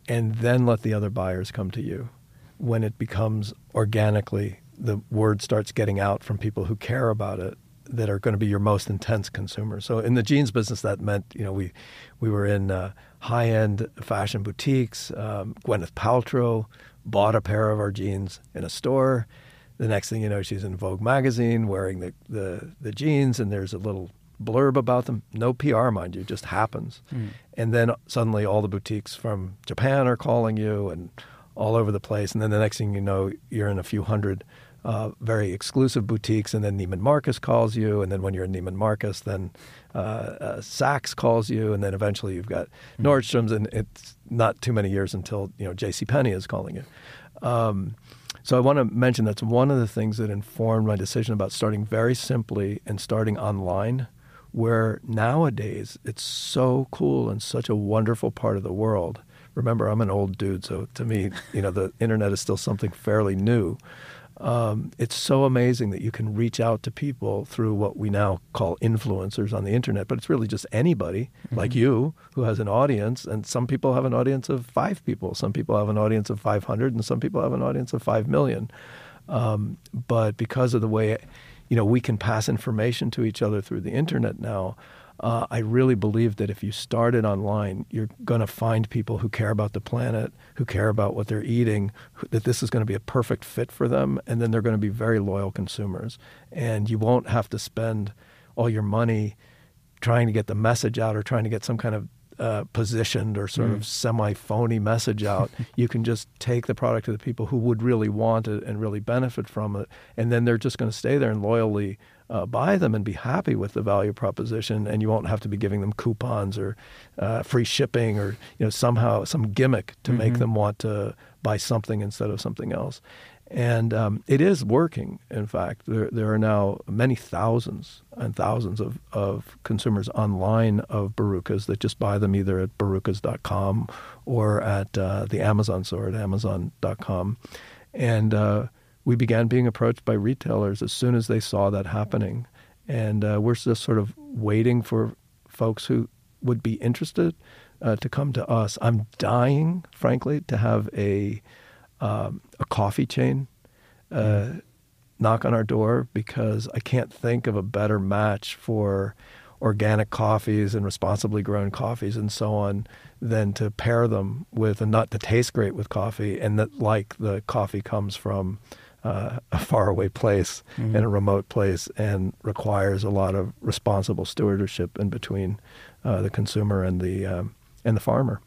and then let the other buyers come to you. When it becomes organically, the word starts getting out from people who care about it that are going to be your most intense consumers. So in the jeans business, that meant you know we we were in uh, high end fashion boutiques. Um, Gwyneth Paltrow bought a pair of our jeans in a store. The next thing you know, she's in Vogue magazine wearing the the, the jeans, and there's a little blurb about them. No PR, mind you, just happens. Mm. And then suddenly all the boutiques from Japan are calling you and all over the place. And then the next thing you know, you're in a few hundred uh, very exclusive boutiques, and then Neiman Marcus calls you, and then when you're in Neiman Marcus, then uh, uh, Saks calls you, and then eventually you've got mm-hmm. Nordstrom's, and it's not too many years until you know J.C. Penney is calling you. Um, so I want to mention that's one of the things that informed my decision about starting very simply and starting online, where nowadays it's so cool and such a wonderful part of the world. Remember, I'm an old dude, so to me, you know, the internet is still something fairly new. Um, it's so amazing that you can reach out to people through what we now call influencers on the internet, but it's really just anybody mm-hmm. like you who has an audience. And some people have an audience of five people, some people have an audience of 500, and some people have an audience of 5 million. Um, but because of the way, you know, we can pass information to each other through the internet now, uh, I really believe that if you start it online, you're going to find people who care about the planet, who care about what they're eating, that this is going to be a perfect fit for them, and then they're going to be very loyal consumers. And you won't have to spend all your money trying to get the message out or trying to get some kind of uh, positioned or sort of semi phony message out. you can just take the product to the people who would really want it and really benefit from it, and then they're just going to stay there and loyally uh, buy them and be happy with the value proposition, and you won't have to be giving them coupons or uh, free shipping or you know somehow some gimmick to make them want to buy something instead of something else. And um, it is working. In fact, there there are now many thousands and thousands of, of consumers online of Barukas that just buy them either at barukas.com or at uh, the Amazon store at amazon.com. And uh, we began being approached by retailers as soon as they saw that happening. And uh, we're just sort of waiting for folks who would be interested uh, to come to us. I'm dying, frankly, to have a um, a coffee chain uh, knock on our door because I can't think of a better match for organic coffees and responsibly grown coffees and so on than to pair them with a nut that tastes great with coffee and that like the coffee comes from uh, a faraway place Mm-hmm. and a remote place and requires a lot of responsible stewardship in between uh, the consumer and the um, and the farmer.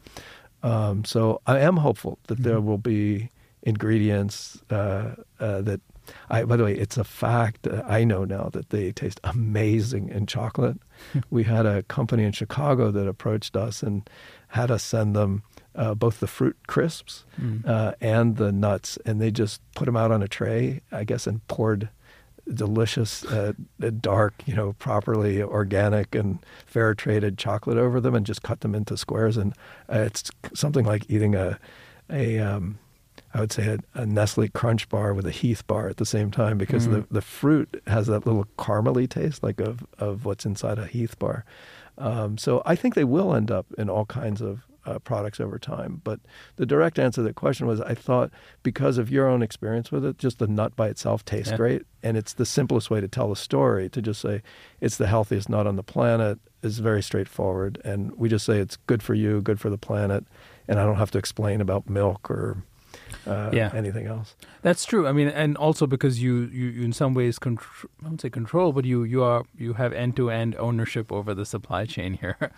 Um, so I am hopeful that there Mm-hmm. will be ingredients uh, uh, that. I, by the way, it's a fact. Uh, I know now that they taste amazing in chocolate. we had a company in Chicago that approached us and had us send them uh, both the fruit crisps uh, and the nuts, and they just put them out on a tray, I guess, and poured delicious, uh, dark, you know, properly organic and fair traded chocolate over them, and just cut them into squares. And uh, it's something like eating a a um, I would say a, a Nestle Crunch bar with a Heath bar at the same time because the, the fruit has that little caramely taste like of, of what's inside a Heath bar. Um, so I think they will end up in all kinds of uh, products over time. But the direct answer to the question was I thought because of your own experience with it, just the nut by itself tastes Yeah. great. And it's the simplest way to tell a story to just say it's the healthiest nut on the planet is very straightforward. And we just say it's good for you, good for the planet. And I don't have to explain about milk or uh, Yeah. anything else. That's true. I mean, and also because you, you, you in some ways, contr- I won't say control, but you, you are you have end to end ownership over the supply chain here.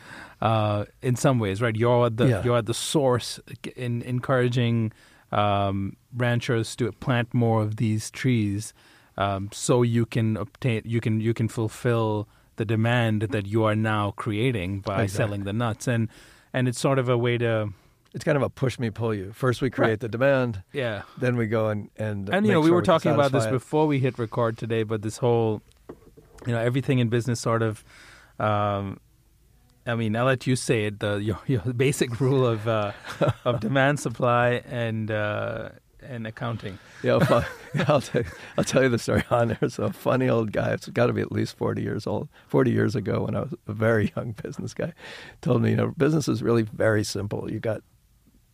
Uh, in some ways, right? You're the Yeah. you're the source in encouraging um, ranchers to plant more of these trees, um, so you can obtain you can you can fulfill the demand that you are now creating by Exactly. selling the nuts, and and it's sort of a way to It's kind of a push me, pull you. First, we create Right. the demand, yeah then we go and and and you know we sure were can talking about this it. before we hit record today but this whole you know everything in business sort of um I mean, I'll let you say it. The your, your basic rule of uh, of demand, supply, and uh, and accounting. Yeah, yeah, I'll, tell you, I'll tell you the story on there. So a funny old guy, it's got to be at least 40 years old, 40 years ago when I was a very young business guy, told me, you know, business is really very simple. You got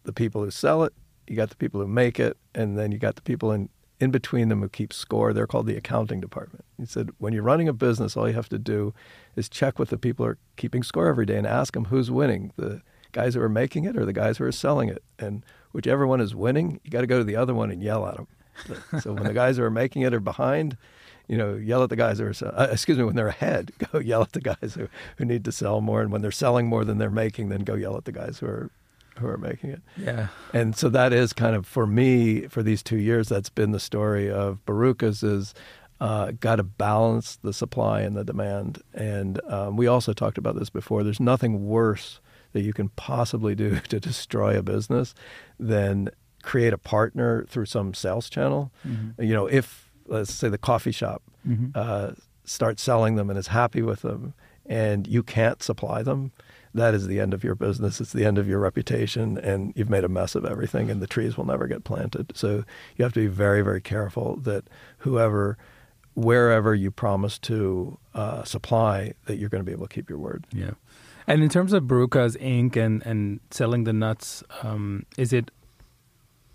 the people who sell it, you got the people who make it, and then you got the people in, in between them who keep score. They're called the accounting department. He said, when you're running a business, all you have to do is check with the people who are keeping score every day and ask them who's winning, the guys who are making it or the guys who are selling it. And whichever one is winning, you got to go to the other one and yell at them. so when the guys who are making it are behind, you know, yell at the guys who are, uh, excuse me, when they're ahead, go yell at the guys who, who need to sell more. And when they're selling more than they're making, then go yell at the guys who are, who are making it. Yeah, And so that is kind of for me for these two years. That's been the story of Barukas is uh, got to balance the supply and the demand. And um, we also talked about this before. There's nothing worse that you can possibly do to destroy a business than create a partner through some sales channel. You know, if let's say the coffee shop uh, starts selling them and is happy with them, and you can't supply them, that is the end of your business. It's the end of your reputation, and you've made a mess of everything, and the trees will never get planted. So you have to be very, very careful that whoever, wherever you promise to uh, supply, that you're going to be able to keep your word. yeah. And in terms of Barukas Inc. and and selling the nuts, um, is it?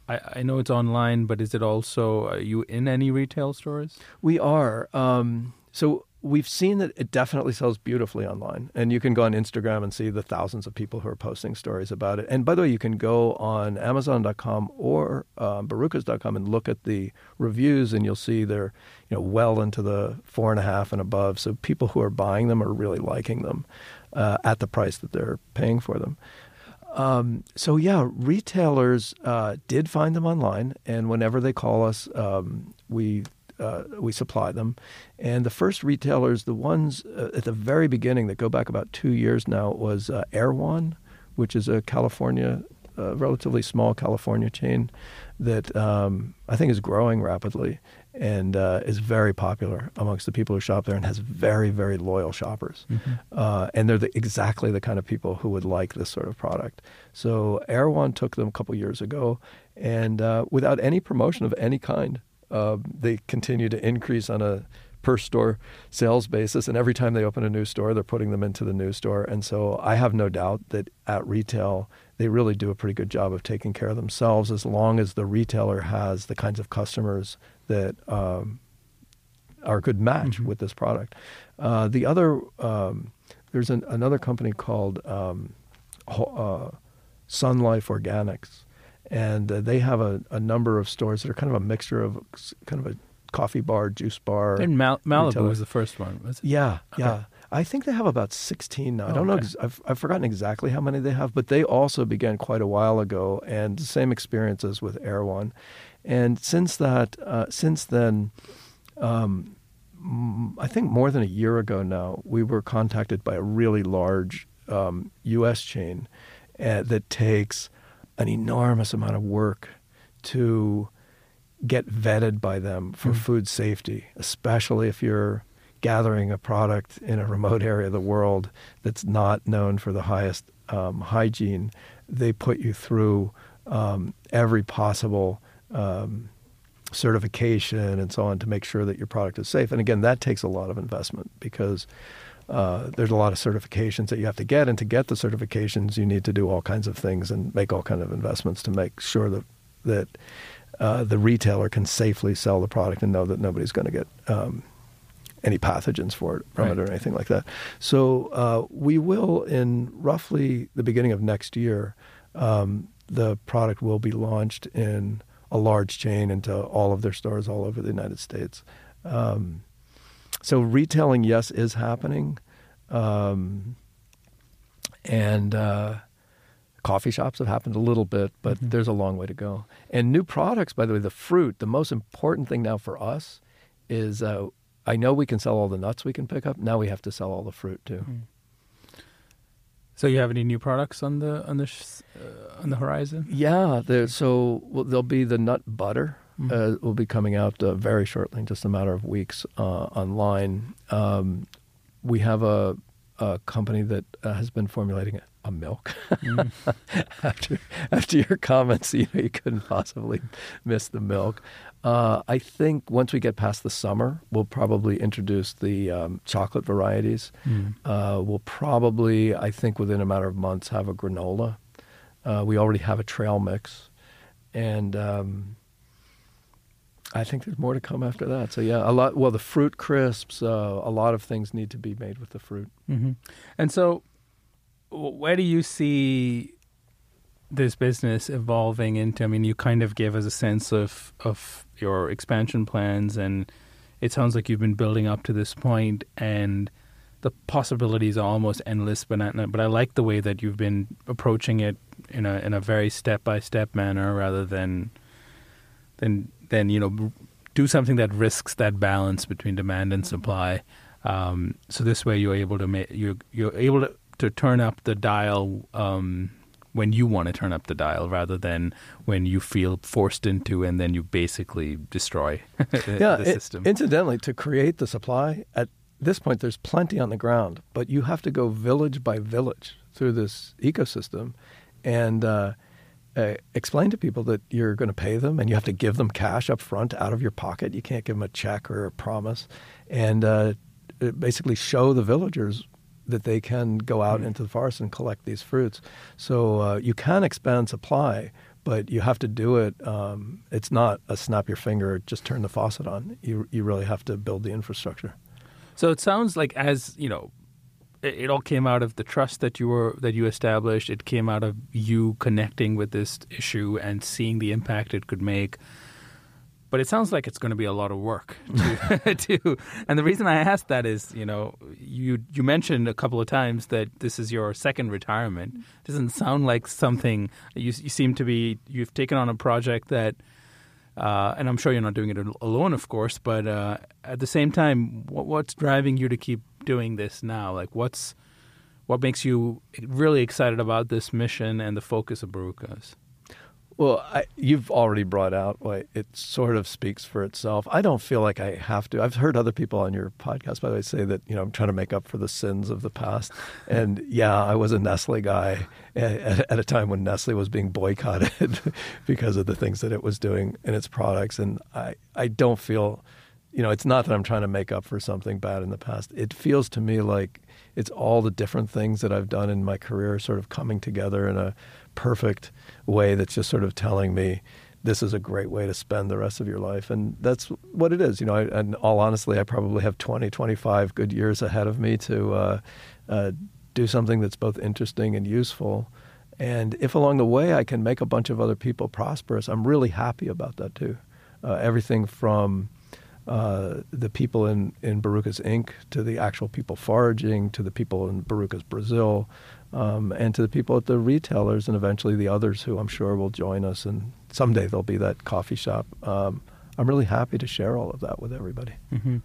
I, I know it's online, but is it also are you in any retail stores? We are. Um, so we've seen that it definitely sells beautifully online. And you can go on Instagram and see the thousands of people who are posting stories about it. And by the way, you can go on Amazon.com or um, Barukas.com and look at the reviews, and you'll see they're you know well into the four and a half and above. So people who are buying them are really liking them uh, at the price that they're paying for them. Um, so yeah, retailers uh, did find them online, and whenever they call us, um, we uh, we supply them. And the first retailers, the ones uh, at the very beginning that go back about two years now, was uh, Erewhon, which is a California, uh, relatively small California chain that um, I think is growing rapidly and uh, is very popular amongst the people who shop there and has very, very loyal shoppers. Mm-hmm. Uh, and they're the, exactly the kind of people who would like this sort of product. So Erewhon took them a couple years ago and uh, without any promotion of any kind, uh, they continue to increase on a per store sales basis. And every time they open a new store, they're putting them into the new store. And so I have no doubt that at retail, they really do a pretty good job of taking care of themselves as long as the retailer has the kinds of customers that um, are a good match mm-hmm. with this product. Uh, the other, um, there's an, another company called um, uh, Sun Life Organics and uh, they have a, a number of stores that are kind of a mixture of kind of a coffee bar, juice bar. And Mal- Malibu retailer. was the first one, was it? Yeah, okay. yeah. I think they have about 16 now. Oh, I don't know. I've, I've forgotten exactly how many they have, but they also began quite a while ago, and the same experiences with Erewhon. And since that, uh, since then, um, I think more than a year ago now, we were contacted by a really large um, U.S. chain uh, that takes an enormous amount of work to get vetted by them for mm. food safety, especially if you're gathering a product in a remote area of the world that's not known for the highest um, hygiene. They put you through um, every possible um, certification and so on to make sure that your product is safe. And again, that takes a lot of investment because uh, there's a lot of certifications that you have to get, and to get the certifications, you need to do all kinds of things and make all kinds of investments to make sure that that uh, the retailer can safely sell the product and know that nobody's going to get um, any pathogens for it from right. it or anything like that. So uh, we will, in roughly the beginning of next year, um, the product will be launched in a large chain into all of their stores all over the United States. Um, so retailing, yes, is happening, um, and uh, coffee shops have happened a little bit, but mm-hmm. there's a long way to go. And new products, by the way, the fruit. The most important thing now for us is uh, I know we can sell all the nuts we can pick up. Now we have to sell all the fruit too. Mm. So you have any new products on the on the uh, on the horizon? Yeah, there, so well, there'll be the nut butter mm-hmm. uh, will be coming out uh, very shortly, in just a matter of weeks uh, online. Um, we have a, a company that uh, has been formulating a milk. Mm. after after your comments, you know you couldn't possibly miss the milk. Uh, I think once we get past the summer, we'll probably introduce the um, chocolate varieties. Mm. Uh, we'll probably, I think, within a matter of months, have a granola. Uh, we already have a trail mix, and um, I think there's more to come after that. So yeah, a lot. Well, the fruit crisps, uh, a lot of things need to be made with the fruit. Mm-hmm. And so, where do you see this business evolving into? I mean, you kind of gave us a sense of of your expansion plans, and it sounds like you've been building up to this point, and the possibilities are almost endless. But I, but I like the way that you've been approaching it in a in a very step by step manner, rather than than then you know do something that risks that balance between demand and supply. Um, so this way, you're able to make you're you're able to, to turn up the dial um, when you want to turn up the dial, rather than when you feel forced into, and then you basically destroy yeah, the system. It, incidentally, to create the supply at this point, there's plenty on the ground, but you have to go village by village through this ecosystem, and uh, uh, explain to people that you're going to pay them and you have to give them cash up front out of your pocket. You can't give them a check or a promise. And uh, basically show the villagers that they can go out mm-hmm. into the forest and collect these fruits. So uh, you can expand supply, but you have to do it. Um, it's not a snap your finger, just turn the faucet on. You, you really have to build the infrastructure. So it sounds like as you know, it, all came out of the trust that you were that you established. It came out of you connecting with this issue and seeing the impact it could make. But it sounds like it's going to be a lot of work to, to and the reason I asked that is, you know, you you mentioned a couple of times that this is your second retirement. It doesn't sound like something you, you seem to be you've taken on a project that uh, and I'm sure you're not doing it alone, of course, but uh, at the same time, what, what's driving you to keep doing this now? Like, what's what makes you really excited about this mission and the focus of Barukas? Well, I, you've already brought out why it sort of speaks for itself. I don't feel like I have to. I've heard other people on your podcast, by the way, say that you know I'm trying to make up for the sins of the past. And yeah, I was a Nestle guy at, at a time when Nestle was being boycotted because of the things that it was doing in its products. And I, I don't feel, you know, it's not that I'm trying to make up for something bad in the past. It feels to me like it's all the different things that I've done in my career sort of coming together in a perfect way that's just sort of telling me this is a great way to spend the rest of your life. And that's what it is. You know, I, and all honestly, I probably have 20, 25 good years ahead of me to uh, uh, do something that's both interesting and useful. And if along the way I can make a bunch of other people prosperous, I'm really happy about that too. Uh, everything from uh, the people in, in Barukas Inc. to the actual people foraging to the people in Barukas Brazil um, and to the people at the retailers and eventually the others who I'm sure will join us. And someday there'll be that coffee shop. Um, I'm really happy to share all of that with everybody. Mm-hmm.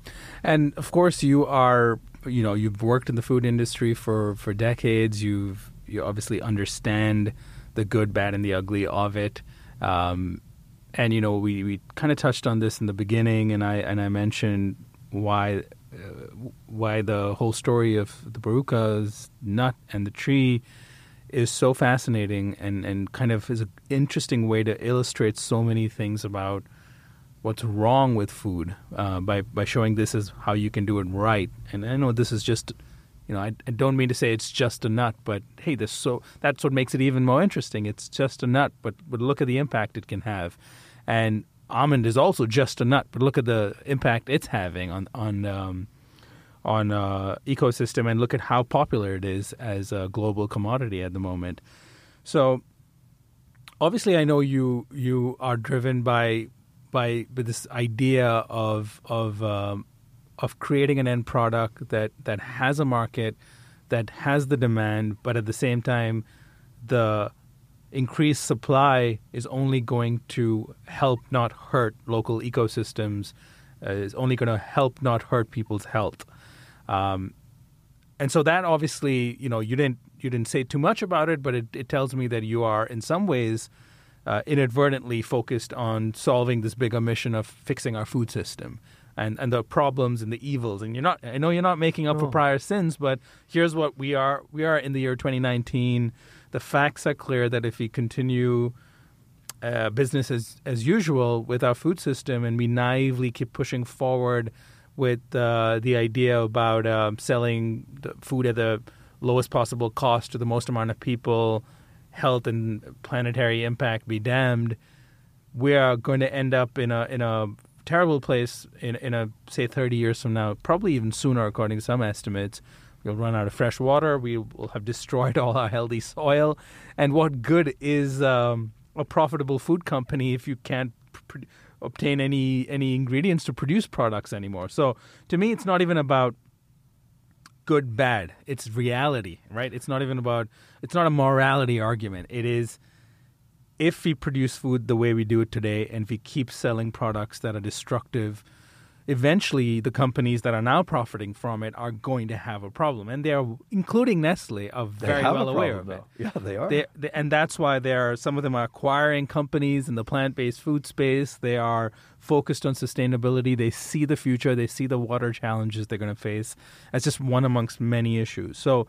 And of course, you are, you know, you've worked in the food industry for, for decades. You've you obviously understand the good, bad, and the ugly of it. Um, and you know, we, we kind of touched on this in the beginning, and I and I mentioned why uh, why the whole story of the barukas nut and the tree is so fascinating and, and kind of is an interesting way to illustrate so many things about what's wrong with food uh, by by showing this is how you can do it right. And I know this is just, you know, I, I, don't mean to say it's just a nut, but hey, this so that's what makes it even more interesting. It's just a nut, but but look at the impact it can have, and almond is also just a nut, but look at the impact it's having on on um, on uh, ecosystem, and look at how popular it is as a global commodity at the moment. So, obviously, I know you you are driven by by, by this idea of of um, of creating an end product that that has a market, that has the demand, but at the same time, the increased supply is only going to help not hurt local ecosystems, uh, is only going to help not hurt people's health. Um, and so that obviously, you know, you didn't you didn't say too much about it, but it, it tells me that you are in some ways uh, inadvertently focused on solving this bigger mission of fixing our food system and, and the problems and the evils. And you're not I know you're not making up oh. for prior sins, but here's what we are we are in the year 2019 the facts are clear that if we continue uh, business as, as usual with our food system and we naively keep pushing forward with uh, the idea about uh, selling food at the lowest possible cost to the most amount of people, health and planetary impact be damned, we are going to end up in a in a terrible place in in a say 30 years from now, probably even sooner according to some estimates, We'll run out of fresh water. We will have destroyed all our healthy soil. And what good is um, a profitable food company if you can't pr- obtain any any ingredients to produce products anymore? So to me, it's not even about good bad. It's reality, right? It's not even about. It's not a morality argument. It is if we produce food the way we do it today, and if we keep selling products that are destructive eventually the companies that are now profiting from it are going to have a problem, and they are, including Nestle, are very well aware of it. Yeah, they are, they, they, and that's why they are. Some of them are acquiring companies in the plant-based food space. They are focused on sustainability. They see the future. They see the water challenges they're going to face. That's just one amongst many issues. So.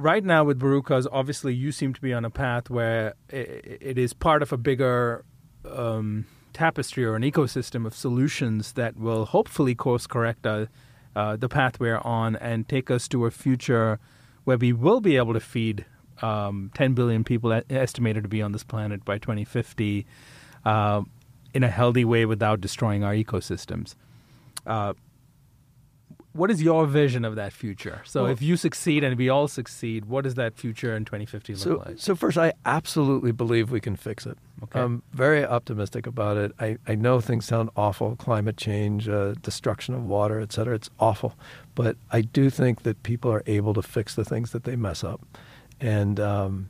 Right now, with Barukas, obviously, you seem to be on a path where it, it is part of a bigger um, tapestry or an ecosystem of solutions that will hopefully course correct uh, uh, the path we're on and take us to a future where we will be able to feed um, 10 billion people estimated to be on this planet by 2050 uh, in a healthy way without destroying our ecosystems. What is your vision of that future? So Well- if you succeed and we all succeed, what does that future in 2050 look So, like? so first, I absolutely believe we can fix it. Okay. I'm very optimistic about it. I, I know things sound awful, climate change, uh, destruction of water, et cetera. It's awful. But I do think that people are able to fix the things that they mess up. And um,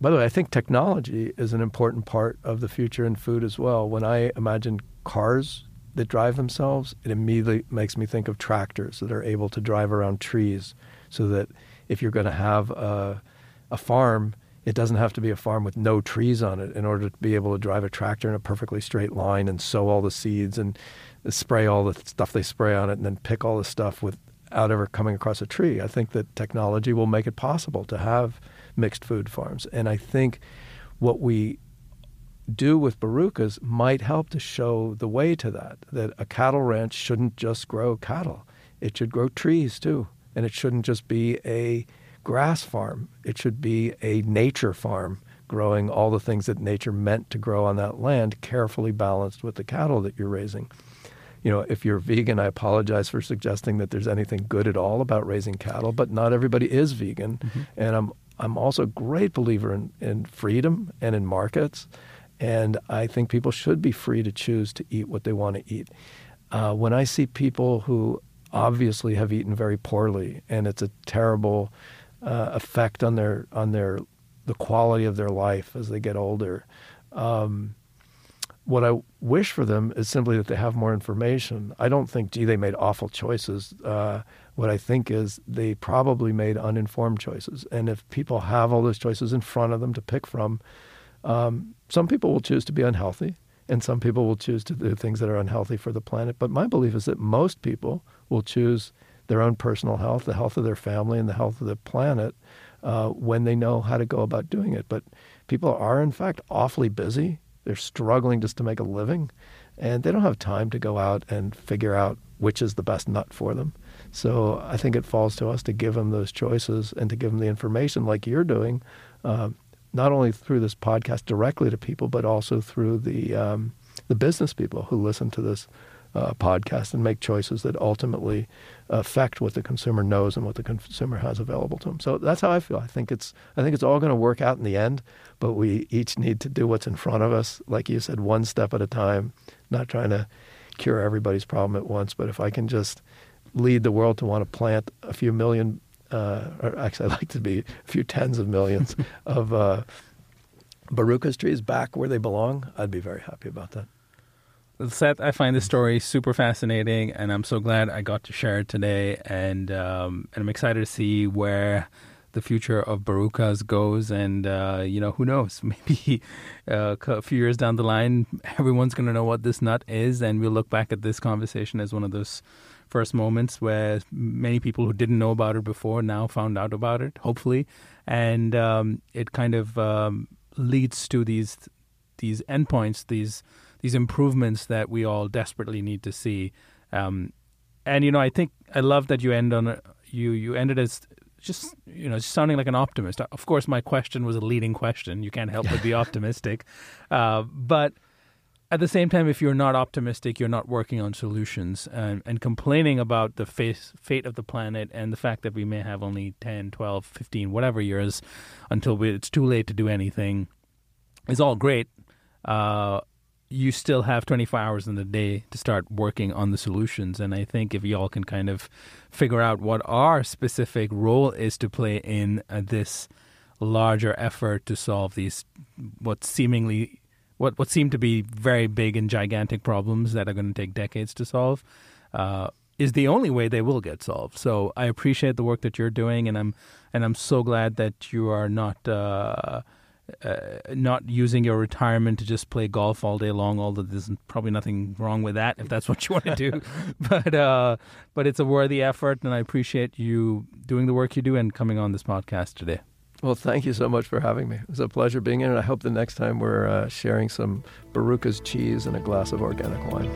by the way, I think technology is an important part of the future in food as well. When I imagine cars that drive themselves, it immediately makes me think of tractors that are able to drive around trees so that if you're going to have a, a farm, it doesn't have to be a farm with no trees on it in order to be able to drive a tractor in a perfectly straight line and sow all the seeds and spray all the stuff they spray on it and then pick all the stuff without ever coming across a tree. I think that technology will make it possible to have mixed food farms. And I think what we do with Barukas might help to show the way to that. That a cattle ranch shouldn't just grow cattle, it should grow trees too. And it shouldn't just be a grass farm, it should be a nature farm growing all the things that nature meant to grow on that land, carefully balanced with the cattle that you're raising. You know, if you're vegan, I apologize for suggesting that there's anything good at all about raising cattle, but not everybody is vegan. Mm-hmm. And I'm I'm also a great believer in, in freedom and in markets. And I think people should be free to choose to eat what they want to eat. Uh, when I see people who obviously have eaten very poorly and it's a terrible uh, effect on their on their the quality of their life as they get older. Um, what I wish for them is simply that they have more information. I don't think, gee, they made awful choices. Uh, what I think is they probably made uninformed choices. And if people have all those choices in front of them to pick from, um, some people will choose to be unhealthy, and some people will choose to do things that are unhealthy for the planet. But my belief is that most people will choose their own personal health, the health of their family, and the health of the planet uh, when they know how to go about doing it. But people are, in fact, awfully busy. They're struggling just to make a living, and they don't have time to go out and figure out which is the best nut for them. So I think it falls to us to give them those choices and to give them the information, like you're doing, um, not only through this podcast directly to people, but also through the um, the business people who listen to this uh, podcast and make choices that ultimately affect what the consumer knows and what the consumer has available to them. So that's how I feel. I think it's I think it's all going to work out in the end, but we each need to do what's in front of us, like you said, one step at a time. Not trying to cure everybody's problem at once, but if I can just lead the world to want to plant a few million, uh, or actually, I'd like to be a few tens of millions of uh, Barukas trees back where they belong, I'd be very happy about that. Seth, I find this story super fascinating, and I'm so glad I got to share it today. And um, and I'm excited to see where the future of Barukas goes. And uh, you know, who knows? Maybe uh, a few years down the line, everyone's going to know what this nut is, and we'll look back at this conversation as one of those first moments where many people who didn't know about it before now found out about it. Hopefully, and um, it kind of um, leads to these these endpoints, these these improvements that we all desperately need to see. Um, and you know, I think I love that you end on a, you you ended as just you know sounding like an optimist. Of course, my question was a leading question. You can't help but be optimistic, uh, but at the same time, if you're not optimistic, you're not working on solutions and, and complaining about the face, fate of the planet and the fact that we may have only 10, 12, 15, whatever years until we, it's too late to do anything is all great. Uh, you still have 24 hours in the day to start working on the solutions. And I think if y'all can kind of figure out what our specific role is to play in uh, this larger effort to solve these, what seemingly what what seem to be very big and gigantic problems that are going to take decades to solve uh, is the only way they will get solved. So I appreciate the work that you're doing, and I'm and I'm so glad that you are not. Uh, uh, not using your retirement to just play golf all day long, although there's probably nothing wrong with that if that's what you want to do. but uh, but it's a worthy effort, and I appreciate you doing the work you do and coming on this podcast today. Well, thank you so much for having me. It was a pleasure being in, and I hope the next time we're uh, sharing some Barukas cheese and a glass of organic wine.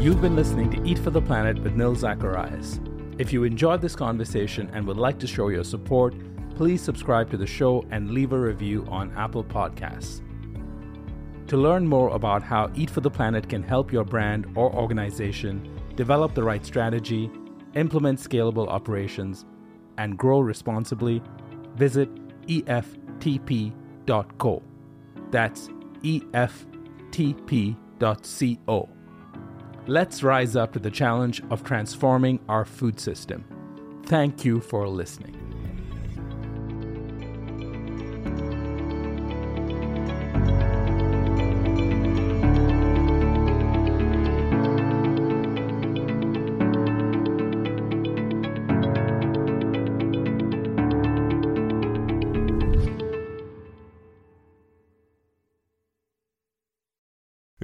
You've been listening to Eat for the Planet with Nil Zacharias. If you enjoyed this conversation and would like to show your support, please subscribe to the show and leave a review on Apple Podcasts. To learn more about how Eat for the Planet can help your brand or organization develop the right strategy, implement scalable operations, and grow responsibly, visit EFTP.co. That's EFTP.co. Let's rise up to the challenge of transforming our food system. Thank you for listening.